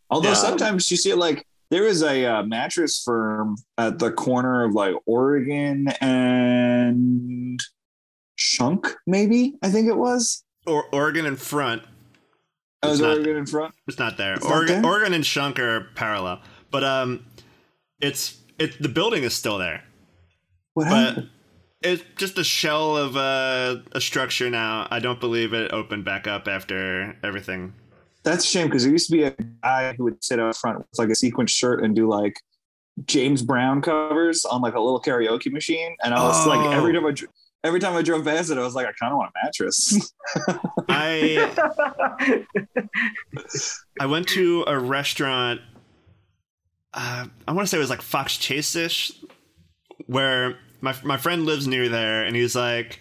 Although Yeah. sometimes you see it like there is a uh, mattress firm at the corner of like Oregon and Shunk, maybe I think it was. Or Oregon in front, I was It's not- Oregon in front. it's not there. It's not Oregon, there? Oregon and Shunk are parallel, but um, it's it the building is still there, What but happened? It's just a shell of uh, a structure now. I don't believe it opened back up after everything. That's a shame because there used to be a guy who would sit out front with like a sequin shirt and do like James Brown covers on like a little karaoke machine, and I was like every Oh. time I every time I drove past it, I was like, I kind of want a mattress. I I went to a restaurant. Uh, I want to say it was like Fox Chase ish, where my my friend lives near there, and he's like,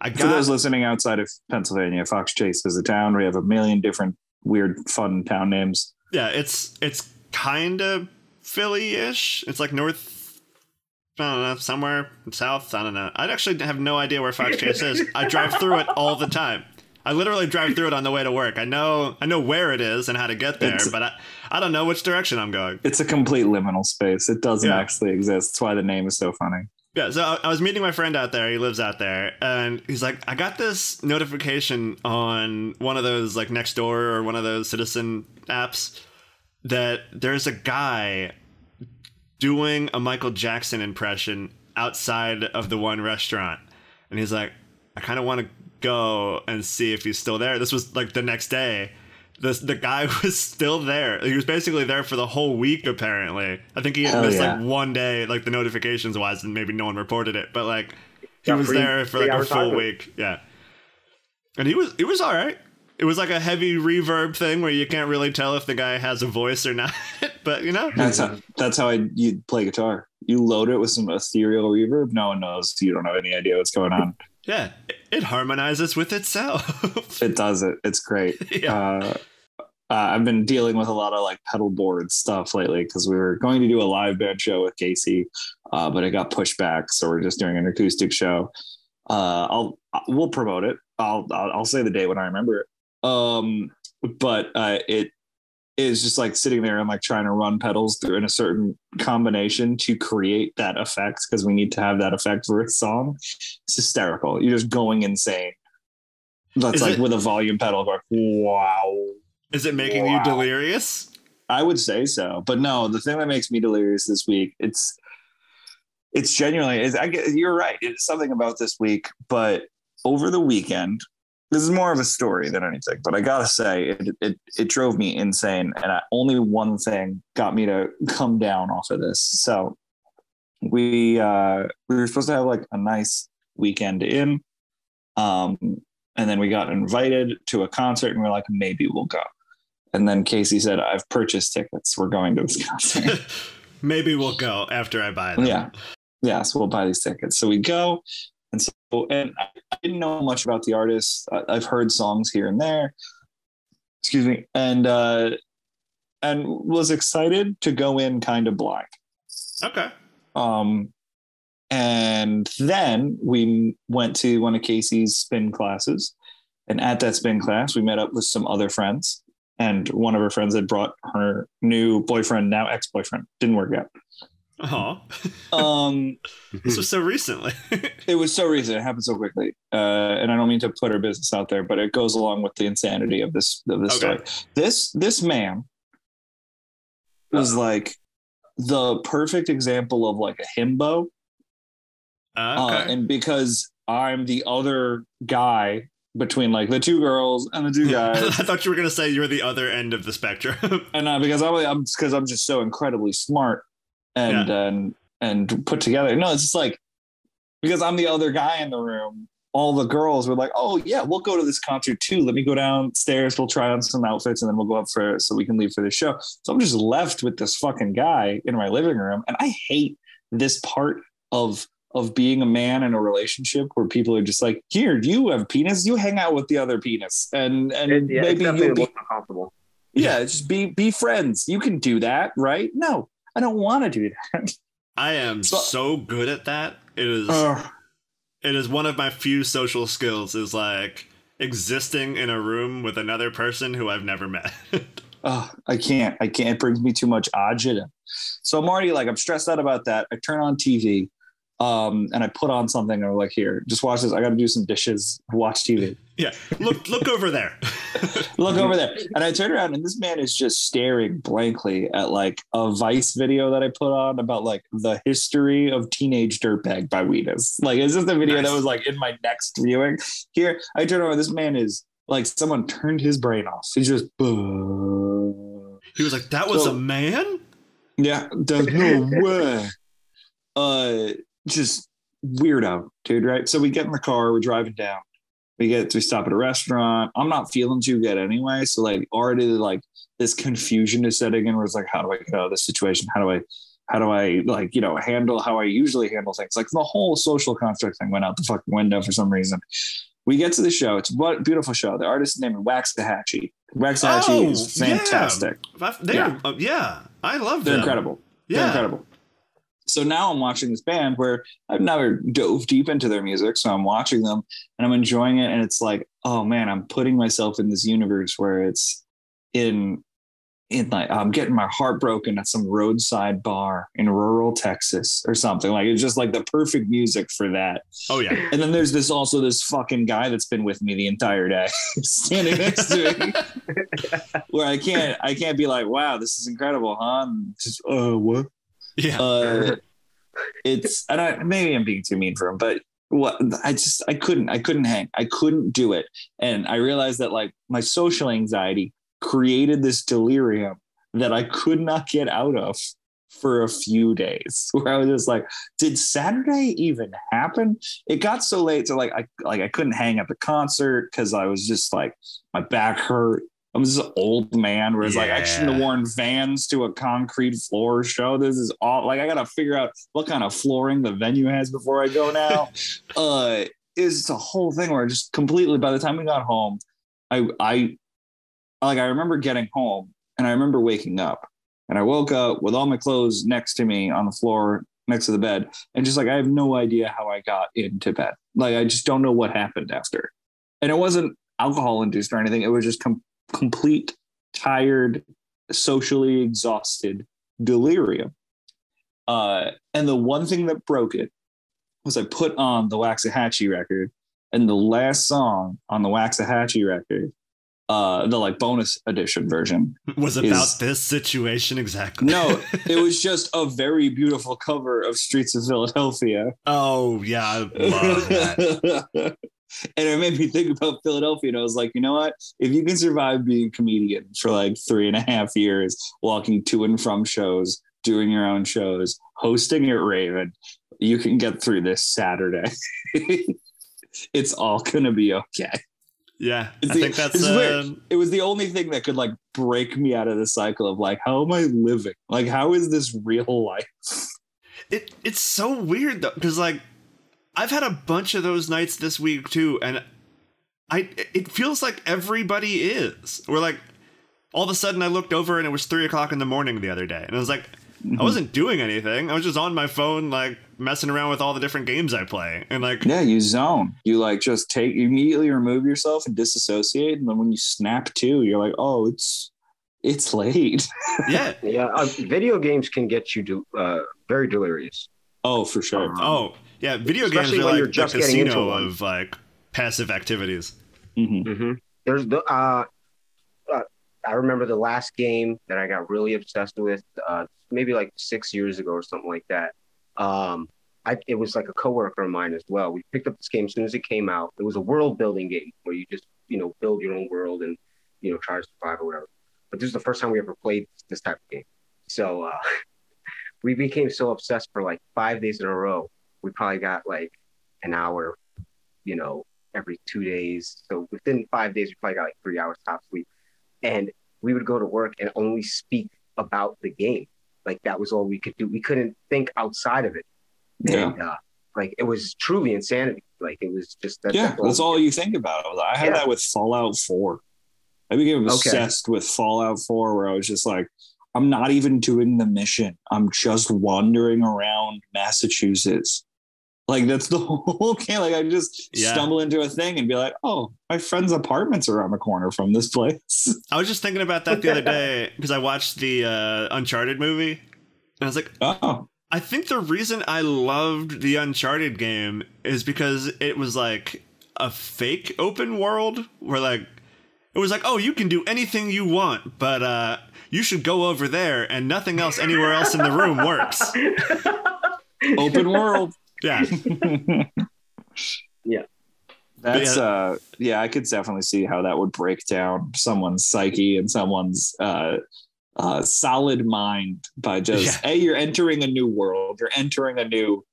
I got. For those listening outside of Pennsylvania, Fox Chase is a town. We have a million different weird, fun town names. yeah, it's it's kind of Philly ish. It's like north. I don't know, somewhere south. I don't know. I actually have no idea where Fox Chase is. I drive through it all the time. I literally drive through it on the way to work. I know I know where it is and how to get there, It's- but I, I don't know which direction I'm going. It's a complete liminal space. It doesn't Yeah. actually exist. That's why the name is so funny. Yeah, so I, was meeting my friend out there. He lives out there, and he's like, "I got this notification on one of those like Nextdoor or one of those citizen apps that there's a guy doing a Michael Jackson impression outside of the one restaurant." And he's like, "I kind of want to go and see if he's still there." This was like the next day. The, the guy was still there. He was basically there for the whole week, apparently. I think he had Hell missed yeah. like one day, like the notifications wise, and maybe no one reported it. But like he was free- there for like a full week. Yeah. And he was he was all right. It was like a heavy reverb thing where you can't really tell if the guy has a voice or not. but you know, That's how that's how I you play guitar. You load it with some ethereal reverb. No one knows. You don't have any idea what's going on. yeah, it, it harmonizes with itself. It does it. It's great. yeah. Uh, uh, I've been dealing with a lot of like pedal board stuff lately because we were going to do a live band show with Casey, uh, but it got pushed back. So we're just doing an acoustic show. Uh, I'll we'll promote it. I'll, I'll I'll say the date when I remember it. Um, but uh, it is just like sitting there and like trying to run pedals through in a certain combination to create that effect because we need to have that effect for a song. It's hysterical. You're just going insane. That's Is like it- with a volume pedal going, wow. Is it making you delirious? I would say so, but no. The thing that makes me delirious this week, it's it's genuinely. Is I get you're right. It's something about this week, but over the weekend, this is more of a story than anything. But I gotta say, it it, it drove me insane, and I, only one thing got me to come down off of this. So we uh we were supposed to have like a nice weekend in, um, and then we got invited to a concert, and we are like, maybe we'll go. And then Casey said, I've purchased tickets. We're going to this concert. Maybe we'll go after I buy them. yeah. Yeah. So we'll buy these tickets. So we go. And so and I, I didn't know much about the artist. I, I've heard songs here and there. Excuse me, and uh, and was excited to go in kind of blind. Okay. Um, and then we went to one of Casey's spin classes. And at that spin class, we met up with some other friends. And one of her friends had brought her new boyfriend, now ex boyfriend. Didn't work out. Oh, Um, this was so recently. it was so recent. It happened so quickly. Uh, and I don't mean to put her business out there, but it goes along with the insanity of this of this Okay. story. This this man was like the perfect example of like a himbo. Uh, Uh, okay. and because I'm the other guy between like the two girls and the two guys. I thought you were gonna say you're the other end of the spectrum. and uh, because I'm I'm because I'm just so incredibly smart and and and put together. No, it's just like because I'm the other guy in the room. All the girls were like, "Oh yeah, we'll go to this concert too. Let me go downstairs. We'll try on some outfits, and then we'll go up for so we can leave for the show." So I'm just left with this fucking guy in my living room, and I hate this part of of being a man in a relationship where people are just like, "Here, you have penis. You hang out with the other penis, and and It- yeah, maybe you'll be most uncomfortable. yeah, just be be friends. You can do that, right? No, I don't want to do that. I am So- so good at that. It is Ugh. it is one of my few social skills is like existing in a room with another person who I've never met. Ugh, I can't. I can't. It brings me too much agita. So I'm already like I'm stressed out about that. I turn on TV, um, and I put on something. And I'm like, here, just watch this. I got to do some dishes. Watch TV. yeah. Look look over there. Look over there. And I turn around, and this man is just staring blankly at like a Vice video that I put on about like the history of Teenage Dirtbag by Wheatus. Like, it's just the video Nice. that was like in my next viewing. Here, I turn around, this man is like someone turned his brain off. He's just, he was like, that was So- a man? yeah, there's no way. Uh, just weirdo, dude. Right? So we get in the car, we're driving down. We get we stop at a restaurant. I'm not feeling too good anyway. So like already like this confusion is setting in where it's like, how do I get out of this situation? How do I how do I like, you know, handle how I usually handle things? Like the whole social construct thing went out the fucking window for some reason. We get to the show. It's what beautiful show. The artist's name is Waxahatchee. Waxahatchee Oh, is fantastic. Yeah. They're, Yeah. uh, yeah. I love They're them. incredible. They're Yeah. incredible. So now I'm watching this band where I've never dove deep into their music. So I'm watching them and I'm enjoying it. And it's like, oh man, I'm putting myself in this universe where it's in in like I'm getting my heart broken at some roadside bar in rural Texas or something. Like it's just like the perfect music for that. Oh yeah. And then there's this also this fucking guy that's been with me the entire day, standing next to me, where I can't I can't be like, wow, this is incredible, huh? And just uh what? Yeah. Uh, it's and I maybe I'm being too mean for him, but what I just I couldn't I couldn't hang I couldn't do it, and I realized that like my social anxiety created this delirium that I could not get out of for a few days where I was just like, did Saturday even happen? It got so late, so like I like I couldn't hang at the concert because I was just like my back hurt. I was this old man where it's like I shouldn't have worn Vans to a concrete floor show. This is all like I gotta figure out what kind of flooring the venue has before I go now. uh is a whole thing where just completely by the time we got home, I I like I remember getting home and I remember waking up and I woke up with all my clothes next to me on the floor next to the bed and just like I have no idea how I got into bed. Like I just don't know what happened after. And it wasn't alcohol induced or anything. It was just com- complete tired, socially exhausted delirium. Uh, and the one thing that broke it was I put on the Waxahatchee record, and the last song on the Waxahatchee record, uh, the like bonus edition version, was about is- this situation exactly. no, it was just a very beautiful cover of Streets of Philadelphia. oh yeah, I love that. and it made me think about Philadelphia. And I was like, you know what? If you can survive being a comedian for like three and a half years, walking to and from shows, doing your own shows, hosting at Raven, you can get through this Saturday. it's all gonna be okay. Yeah, It's I the- think that's uh, It was the only thing that could like break me out of the cycle of like, how am I living? Like, how is this real life? it. It's so weird though, because like I've had a bunch of those nights this week too, and I it feels like everybody is. We're like, all of a sudden I looked over and it was three o'clock in the morning the other day, and I was like, I wasn't doing anything. I was just on my phone, like messing around with all the different games I play, and like, Yeah, you zone. You like just take you immediately remove yourself and disassociate, and then when you snap to, you're like, oh, it's it's late. yeah, Yeah, uh, video games can get you to, uh, very delirious. oh, for sure. oh yeah, video Especially games are when you're like the just getting casino of like passive activities. Mhm. hmm There's the uh, uh, I remember the last game that I got really obsessed with, uh, maybe like six years ago or something like that. Um, I, it was like a coworker of mine as well. We picked up this game as soon as it came out. It was a world building game where you just you know build your own world and you know try to survive or whatever. But this is the first time we ever played this type of game. So uh, we became so obsessed for like five days in a row. We probably got like an hour, you know, every two days. So within five days, we probably got like three hours top sleep. And we would go to work and only speak about the game. Like that was all we could do. We couldn't think outside of it. Yeah. And uh, like it was truly insanity. Like it was just that. Yeah, that's all you think about. I had Yeah. that with Fallout 4. I became Okay. obsessed with Fallout 4 where I was just like, I'm not even doing the mission. I'm just wandering around Massachusetts. Like that's the whole game. Like I just Yeah. stumble into a thing and be like, oh, my friend's apartment's around the corner from this place. I was just thinking about that the other day because I watched the uh, Uncharted movie, and I was like, Oh, I think the reason I loved the Uncharted game is because it was like a fake open world where like it was like, oh, you can do anything you want, but uh you should go over there and nothing else anywhere else in the room works. open world. Yeah. Yeah. That's Yeah. uh yeah, I could definitely see how that would break down someone's psyche and someone's uh uh solid mind by just Yeah. hey, you're entering a new world, you're entering a new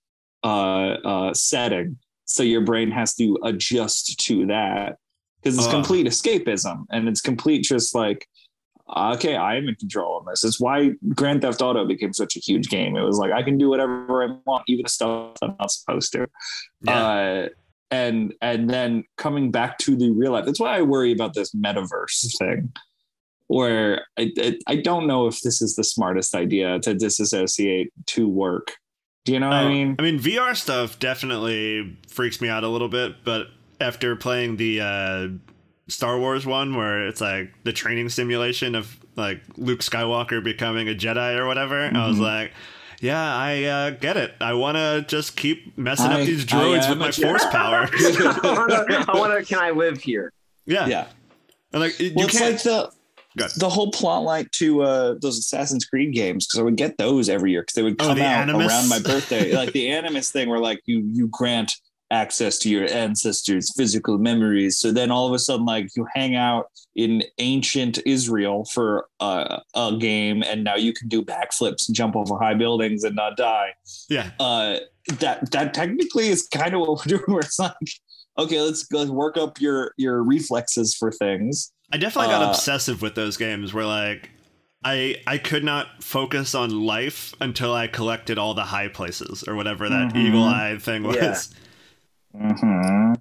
uh uh setting. So your brain has to adjust to that because it's Ugh. complete escapism and it's complete just like okay, I am in control of this. It's why Grand Theft Auto became such a huge game. It was like I can do whatever I want, even stuff I'm not supposed to Yeah. uh, and and then coming back to the real life. That's why I worry about this metaverse thing, where I, I I don't know if this is the smartest idea to disassociate to work. Do you know what I Oh, mean? I mean, VR stuff definitely freaks me out a little bit, but after playing the uh, Star Wars one, where it's like the training simulation of like Luke Skywalker becoming a Jedi or whatever, I was Mhm. like, yeah, I uh, get it. I want to just keep messing I- up these I droids with a my Jedi. force power. I wanna, Can I live here? yeah. Yeah. And like, you Well, it's can't. like the the whole plot line to uh, those Assassin's Creed games because I would get those every year because they would Oh, come the out Animus? around my birthday. like the Animus thing, where like you you grant access to your ancestors' physical memories. So then all of a sudden, like you hang out in ancient Israel for a, a game, and now you can do backflips and jump over high buildings and not die. yeah. Uh, that that technically is kind of what we're doing. Where it's like, okay, let's let's work up your your reflexes for things. I definitely got Uh, obsessive with those games where like I I could not focus on life until I collected all the high places or whatever that Mhm. eagle eye thing was. Yeah. Hmm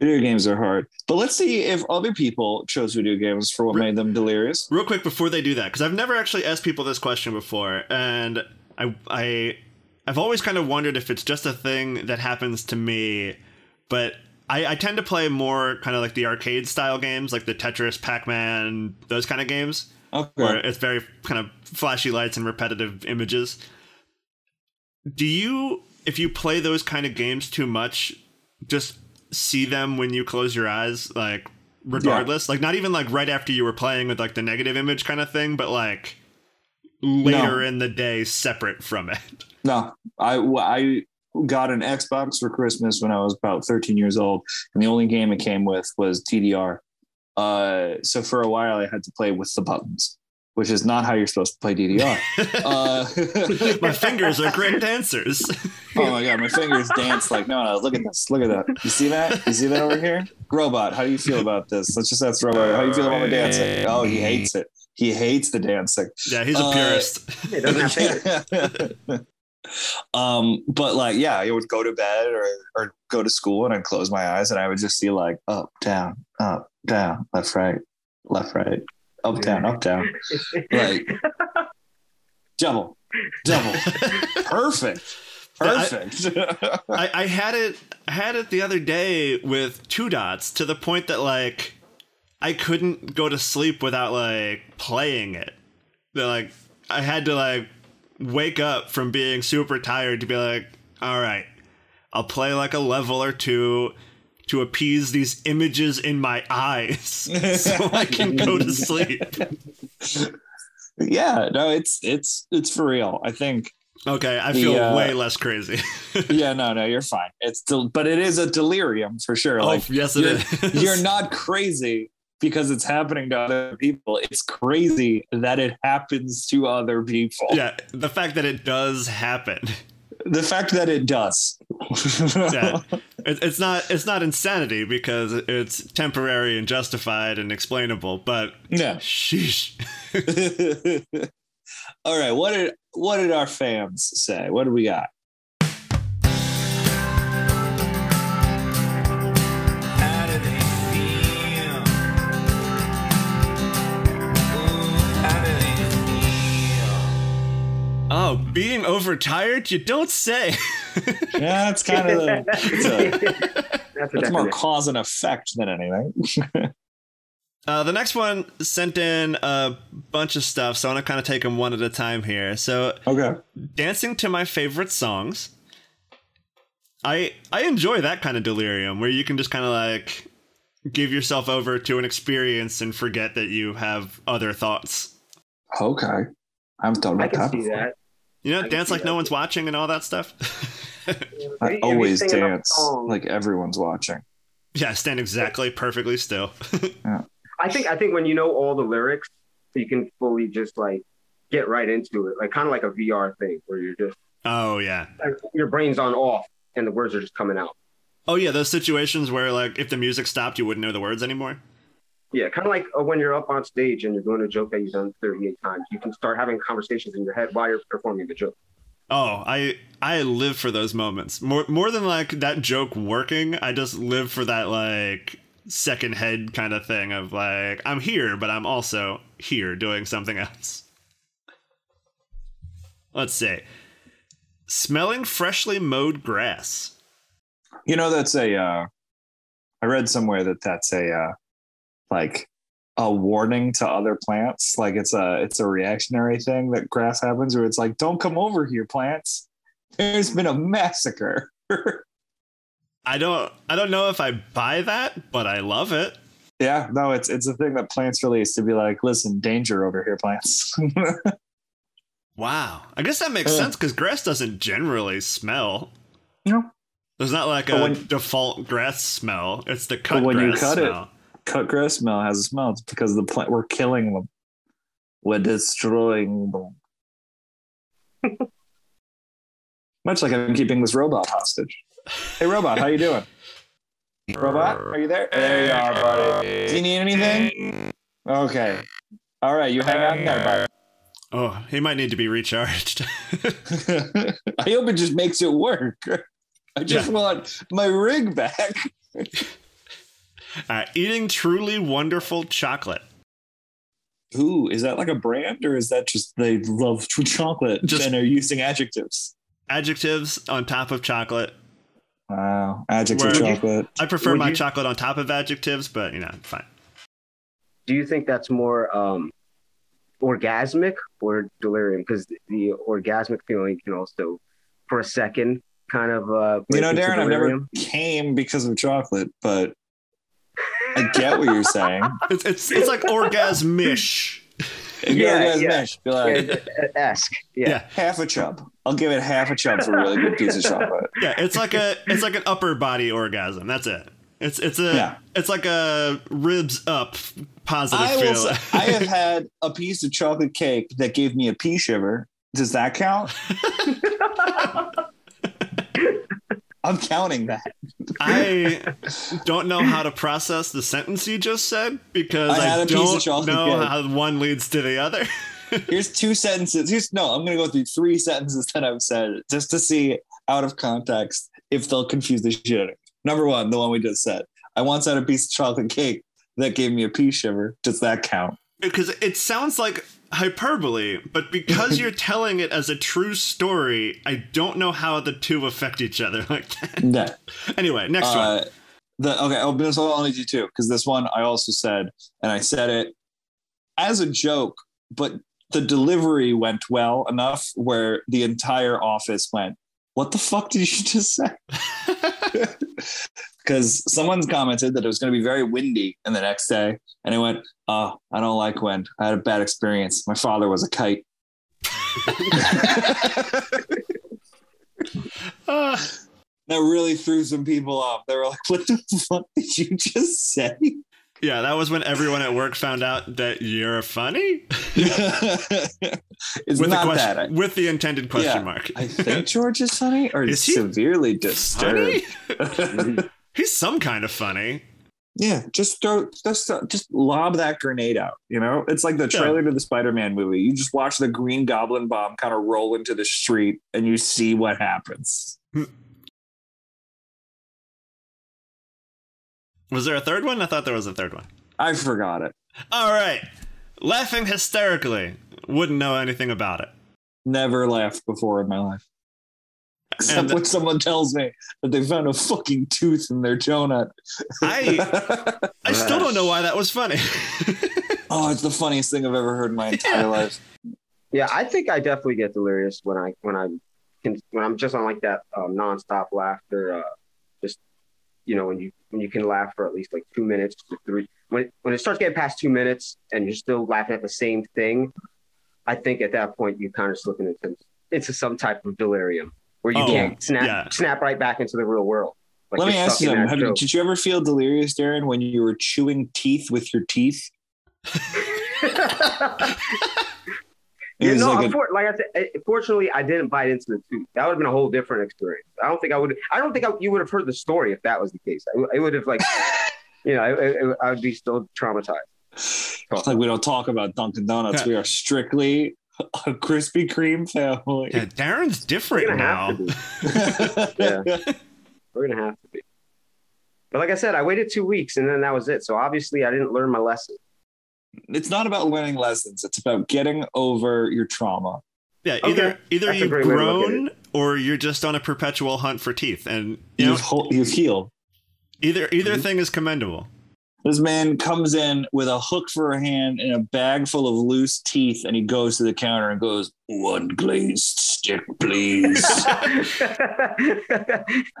Video games are hard, but let's see if other people chose video games for what made them delirious. Real quick before they do that, because I've never actually asked people this question before, and I I I've always kind of wondered if it's just a thing that happens to me, but I, I tend to play more kind of like the arcade style games, like the Tetris, Pac Man, those kind of games. where Okay. it's very kind of flashy lights and repetitive images. Do you, if you play those kind of games too much, just see them when you close your eyes, like regardless? Like not even like right after you were playing with like the negative image kind of thing, but like later in the day, separate from it. No, I I got an Xbox for Christmas when I was about 13 years old, and the only game it came with was DDR. Uh, so for a while, I had to play with the buttons, which is not how you're supposed to play DDR. uh, My fingers are great dancers. Oh my god, my fingers dance like no, no. Look at this. Look at that. You see that? You see that over here? Robot, how do you feel about this? Let's just ask Robot. How do you feel about my dancing? Oh, he hates it. He hates the dancing. yeah, he's a Uh, purist. It doesn't have fingers. Um, but like, yeah, I would go to bed or or go to school and I'd close my eyes and I would just see like up, down, up, down, left, right, left, right, up, down, up, down, like double, double, perfect, perfect. I, I had it I had it the other day with two dots to the point that like I couldn't go to sleep without like playing it. That like I had to like wake up from being super tired to be like, all right, I'll play like a level or two to appease these images in my eyes so I can go to sleep. yeah, no, it's it's it's for real. I think Okay, I feel The, uh, way less crazy. yeah, no, no, you're fine. It's still, but it is a delirium for sure. oh, Like yes, it you're, is. you're not crazy because it's happening to other people. It's crazy that it happens to other people. yeah, the fact that it does happen. The fact that it does. Yeah. It, it's not it's not insanity because it's temporary and justified and explainable, but yeah. sheesh. All right. What did what did our fans say? What do we got? Feel? Oh, being overtired? You don't say. Yeah, it's kind of the, it's a, That's a more cause and effect than anything. Uh, the next one sent in a bunch of stuff, so I want to kind of take them one at a time here. So, okay. dancing to my favorite songs. I I enjoy that kind of delirium where you can just kind of like give yourself over to an experience and forget that you have other thoughts. Okay. I haven't thought I can that see that. You know, I dance like no one's watching and all that stuff. I always dance like everyone's watching. yeah, stand exactly perfectly still. I think I think when you know all the lyrics, you can fully just like get right into it, like kind of like a VR thing where you're just oh yeah. like, your brain's on off and the words are just coming out. Oh yeah, those situations where like if the music stopped, you wouldn't know the words anymore. Yeah, kind of like uh, when you're up on stage and you're doing a joke that you've done 38 times. You can start having conversations in your head while you're performing the joke. Oh, I I live for those moments. More more than like that joke working, I just live for that like second head kind of thing of like I'm here, but I'm also here doing something else. Let's see. Smelling freshly mowed grass. You know, that's a. Uh, I read somewhere that that's a uh, like a warning to other plants. Like it's a it's a reactionary thing that grass happens, where it's like, "Don't come over here, plants. There's been a massacre." I don't I don't know if I buy that, but I love it. yeah, no, it's it's a thing that plants release to be like, "Listen, danger over here, plants." Wow. I guess that makes Yeah. sense because grass doesn't generally smell. No. There's not like But a when- default grass smell. It's the cut when you grass cut it- smell. Cut grass smell has a smell. It's because the plant we're killing them. We're destroying them. Much like I'm keeping this robot hostage. Hey, robot, how you doing? Robot, are you there? There you are, buddy. Do you need anything? Okay. All right, you hang out there, buddy. Oh, he might need to be recharged. I hope it just makes it work. I just Yeah. want my rig back. uh, eating truly wonderful chocolate. Ooh, is that like a brand or is that just they love chocolate Just- and are using adjectives? Adjectives on top of chocolate. Wow, adjective Word. chocolate. I prefer Would my you- chocolate on top of adjectives, but you know, fine. Do you think that's more um, orgasmic or delirium? Because the, the orgasmic feeling can also, for a second, kind of. Uh, You know, break into Darren, I've never came because of chocolate, but I get what you're saying. It's it's, it's like orgasmish. If you're Yeah, a yeah. be like Yeah, esque. Yeah. Yeah. half a chub. I'll give it half a chub for a really good piece of chocolate. Yeah, it's like a it's like an upper body orgasm. That's it. It's it's a Yeah. it's like a ribs up positive I will. feel. Say, I have had a piece of chocolate cake that gave me a pee shiver. Does that count? I'm counting that. I don't know how to process the sentence you just said because I I, had a piece of don't know how one leads to the other. Here's two sentences. Here's no, I'm gonna go through three sentences that I've said just to see out of context if they'll confuse the shit out of me. Number one, the one we just said. I once had a piece of chocolate cake that gave me a pee shiver. Does that count? because it sounds like hyperbole, but because you're telling it as a true story, I don't know how the two affect each other like that. No. Anyway, next one. Uh, the okay, oh, one I'll only do two because this one I also said, and I said it as a joke, but the delivery went well enough where the entire office went, "What the fuck did you just say?" Because someone's commented that it was going to be very windy, and the next day, and I went, "Oh, I don't like wind. I had a bad experience. My father was a kite." Ah, That really threw some people off. They were like, "What the fuck did you just say?" yeah, that was when everyone at work found out that you're funny. it's with not the that. question, with the intended question Yeah, mark. I think George is funny or Is he severely disturbed. He's some kind of funny. yeah, just throw, just, uh, just lob that grenade out. You know, it's like the Yeah. trailer to the Spider-Man movie. You just watch the Green Goblin bomb kind of roll into the street, and you see what happens. Hmm. Was there a third one? I thought there was a third one. I forgot it. All right. Laughing hysterically. Wouldn't know anything about it. Never laughed before in my life. Except And- when someone tells me that they found a fucking tooth in their donut. I I still don't know why that was funny. oh, it's the funniest thing I've ever heard in my entire Yeah. life. Yeah, I think I definitely get delirious when I when I can when I'm just on like that um, nonstop laughter. Uh, just you know when you when you can laugh for at least like two minutes to three. When it, when it starts getting past two minutes and you're still laughing at the same thing, I think at that point you kind of slip into into some type of delirium where you Oh, can't snap yeah. snap right back into the real world. Like Let me ask you something. that Have did you ever feel delirious, Darren, when you were chewing teeth with your teeth? It Yeah, was no, like a- unfor- like I said, eh, fortunately, I didn't bite into the tooth. That would have been a whole different experience. I don't think I would. I don't think I, you would have heard the story if that was the case. I, it would have like, you know, it, it, I would be still traumatized. It's like we don't talk about Dunkin' Donuts. Yeah. We are strictly a Krispy Kreme family. yeah, Darren's We're different now. have to be. Yeah. We're gonna have to be. But like I said, I waited two weeks and then that was it. So obviously, I didn't learn my lesson. it's not about learning lessons. It's about getting over your trauma. Yeah, Okay. either either That's you've great way to look at grown or you're just on a perpetual hunt for teeth, and you know You've, hol- you've healed. either either Mm-hmm. thing is commendable. This man comes in with a hook for a hand and a bag full of loose teeth, and he goes to the counter and goes, "One glazed stick, please."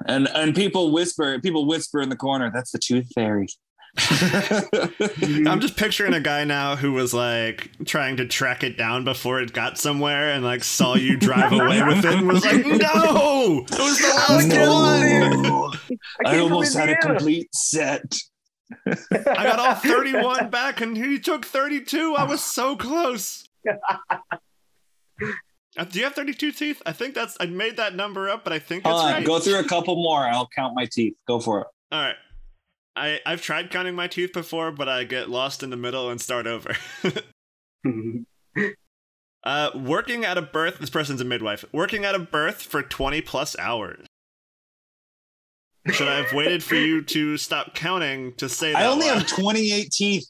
and and people whisper, people whisper in the corner, "That's the tooth fairy." I'm just picturing a guy now who was like trying to track it down before it got somewhere and like saw you drive away with it and was like, no, it was the last one. No. I, almost had a complete set. I got all 31 back and he took 32. I was so close. Uh, Do you have 32 teeth? I think that's, I made that number up, but I think that's Hold on, right. go through a couple more. I'll count my teeth. Go for it. All right. I, I've tried counting my teeth before, but I get lost in the middle and start over. uh, working at a birth, this person's a midwife, working at a birth for 20 plus hours. Should I have waited for you to stop counting to say that? I only loud? have 28 teeth.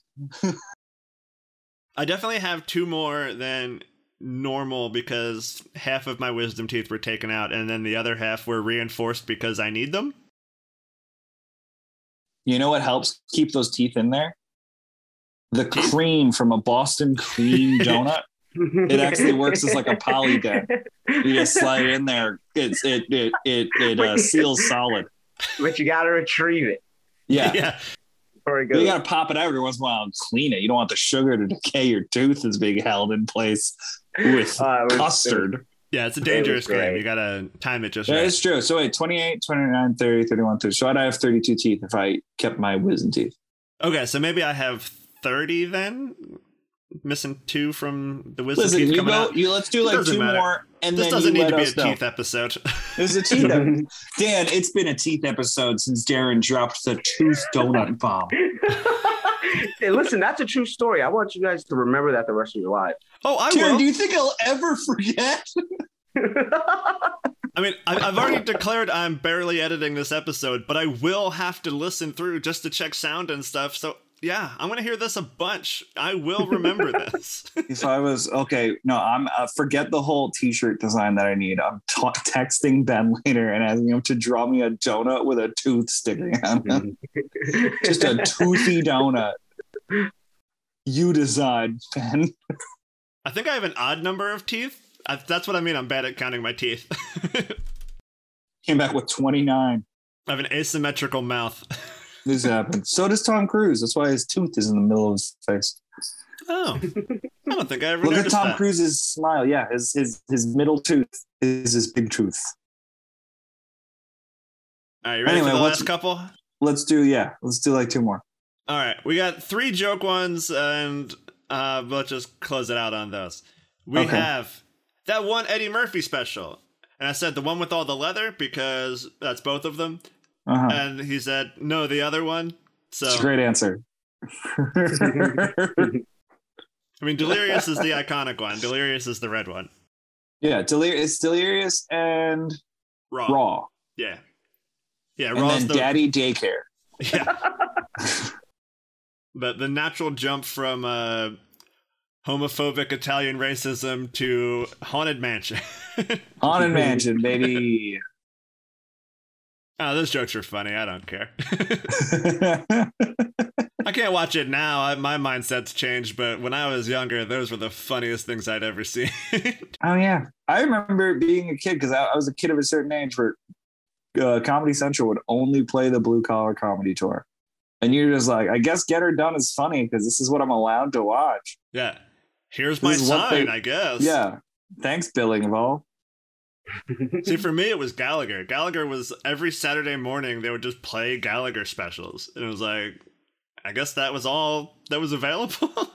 I definitely have two more than normal because half of my wisdom teeth were taken out and then the other half were reinforced because I need them. You know what helps keep those teeth in there? The cream from a Boston cream donut. It actually works as like a Polident. You just slide it in there. It's it it it it uh, seals solid. But you gotta retrieve it Yeah. yeah. before it You gotta pop it out every once in a while and clean it. You don't want the sugar to decay. Your tooth is being held in place with Uh, it was- custard. Yeah, it's a was dangerous game. You gotta time it just That right. is true. So wait, 28, 29, 30, 31, 30. So I'd have 32 teeth if I kept my wisdom teeth. Okay, so maybe I have 30 then? Missing two from the wisdom Listen, teeth you coming go. out. You let's do like two matter. more, and This then doesn't need to be a know. teeth episode. There's a teeth. ep- Dan, it's been a teeth episode since Darren dropped the tooth donut bomb. Hey, listen, that's a true story. I want you guys to remember that the rest of your lives. Oh, I Jared, will. do you think I'll ever forget? I mean, I, I've already declared I'm barely editing this episode, but I will have to listen through just to check sound and stuff. So yeah, I'm gonna hear this a bunch. I will remember this. so I was okay, no, I'm uh, forget the whole T-shirt design that I need. I'm ta texting Ben later and asking him to draw me a donut with a tooth sticking out. Just a toothy donut. You decide, Ben. I think I have an odd number of teeth. I, that's what I mean. I'm bad at counting my teeth. Came back with 29. I have an asymmetrical mouth. This happened. So does Tom Cruise. That's why his tooth is in the middle of his face. Oh, I don't think I ever Look at Tom that. Cruise's smile. Yeah, his his his middle tooth is his big tooth. All right, you ready Anyway, for the what's- last couple? Let's do yeah. Let's do like two more. All right, we got three joke ones, and uh, let's just close it out on those. We Okay. have that one Eddie Murphy special, and I said the one with all the leather because that's both of them, Uh-huh. and he said no, the other one. So It's a great answer. I mean, Delirious is the iconic one. Delirious is the red one. yeah, delir- it's delirious and Raw. raw, Yeah. Yeah, and Raw's then the daddy daycare. yeah. but the natural jump from uh, homophobic Italian racism to haunted mansion. Haunted Mansion, baby. Oh, those jokes are funny. I don't care. I can't watch it now. I, my mindset's changed, but when I was younger, those were the funniest things I'd ever seen. oh yeah, I remember being a kid because I, I was a kid of a certain age where uh, Comedy Central would only play the blue collar comedy tour, and you're just like, I guess Get Her Done is funny because this is what I'm allowed to watch. yeah. Here's my This is what sign, they- I guess. Yeah, thanks, Bill Engvall. See, for me, it was Gallagher. Gallagher was every Saturday morning, they would just play Gallagher specials. And it was like, I guess that was all that was available.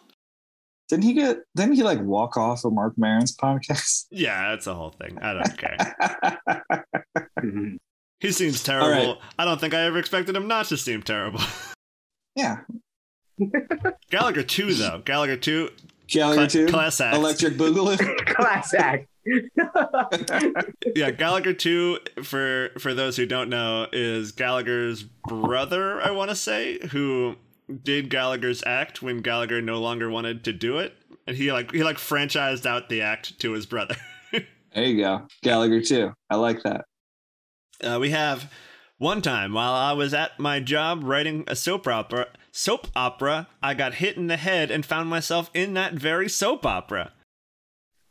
Didn't he get? Didn't he like walk off of Marc Maron's podcast? yeah, that's the whole thing. I don't care. He seems terrible. right. I don't think I ever expected him not to seem terrible. yeah, Gallagher 2, though. Gallagher 2, Gallagher cla- too. class act. Electric Boogaloo. Class act. yeah, Gallagher 2, for, for those who don't know, is Gallagher's brother, I want to say, who did Gallagher's act when Gallagher no longer wanted to do it. And he like he like franchised out the act to his brother. There you go, Gallagher too. I like that. Uh, we have one time while I was at my job writing a soap opera. Soap opera, I got hit in the head and found myself in that very soap opera.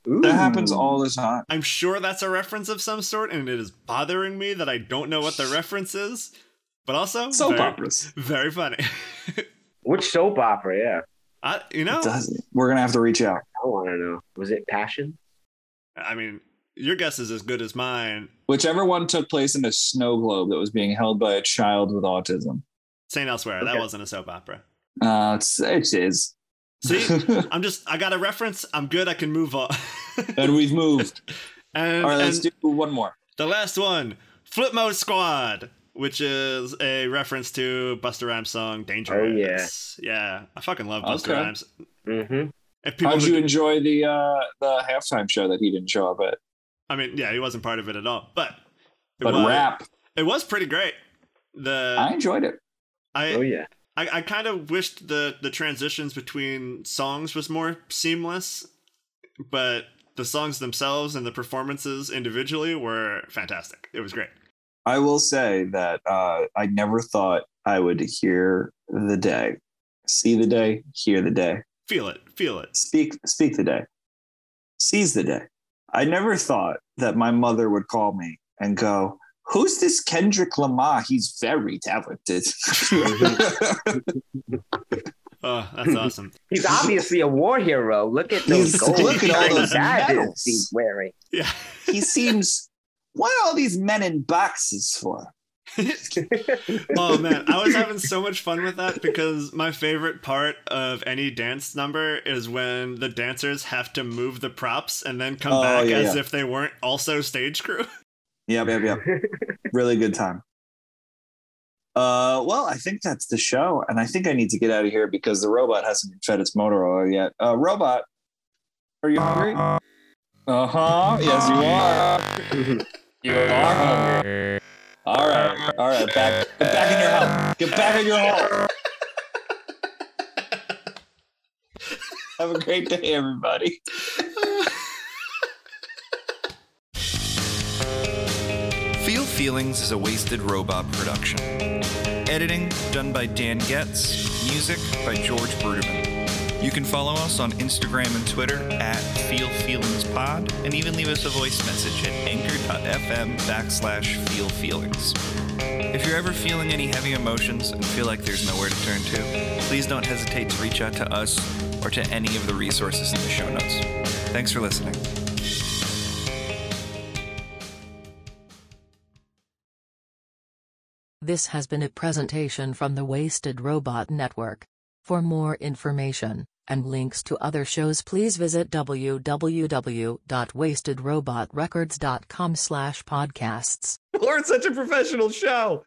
That happens all the time. I'm sure that's a reference of some sort, and it is bothering me that I don't know what the reference is. But also, Soap very, operas. very funny. Which soap opera? Yeah, I, you know, We're gonna have to reach out. I want to know. Was it Passion? I mean, your guess is as good as mine. Whichever one took place in a snow globe that was being held by a child with autism. Saint Elsewhere, that wasn't a soap opera. Uh, it's, it is. See, I'm just, I got a reference. I'm good. I can move on. and we've moved. and, All right, let's and do one more. the last one, Flip Mode Squad, which is a reference to Busta Rhymes' song Dangerous. yeah. Yeah. I fucking love Busta Okay. Rhymes. Mm-hmm. If people How'd who- you enjoy the uh, the halftime show that he didn't show up at? I mean, yeah, he wasn't part of it at all, but it But was, rap, It was pretty great. The I enjoyed it. I Oh yeah. I, I kind of wished the the transitions between songs was more seamless, but the songs themselves and the performances individually were fantastic. It was great. I will say that uh, I never thought I would hear the day, see the day, hear the day, Feel it, feel it. speak speak the day, seize the day. I never thought that my mother would call me and go, "Who's this Kendrick Lamar? He's very talented." Oh, that's awesome. He's obviously a war hero. Look at those He's- gold look at all shiny those medals. he's wearing. Yeah. he seems. What are all these men in boxes for? oh man, I was having so much fun with that because my favorite part of any dance number is when the dancers have to move the props and then come Oh, back yeah, as yeah. if they weren't also stage crew. Yep, yep, yep. really good time. Uh, well, I think that's the show, and I think I need to get out of here because the robot hasn't fed its motor oil yet. Uh, robot, are you hungry? Uh huh. Yes, you are. you are hungry. All right. All right. Back. Get back in your hole. Get back in your hole. Have a great day, everybody. Feelings is a Wasted Robot production. Editing done by Dan Getz. Music by George Bruderman. You can follow us on Instagram and Twitter at Feel Feelings Pod, and even leave us a voice message at anchor.fm backslash Feel Feelings. If you're ever feeling any heavy emotions and feel like there's nowhere to turn to, please don't hesitate to reach out to us or to any of the resources in the show notes. Thanks for listening. This has been a presentation from the Wasted Robot Network. For more information and links to other shows please visit www.wastedrobotrecords.com slash podcasts. We're such a professional show.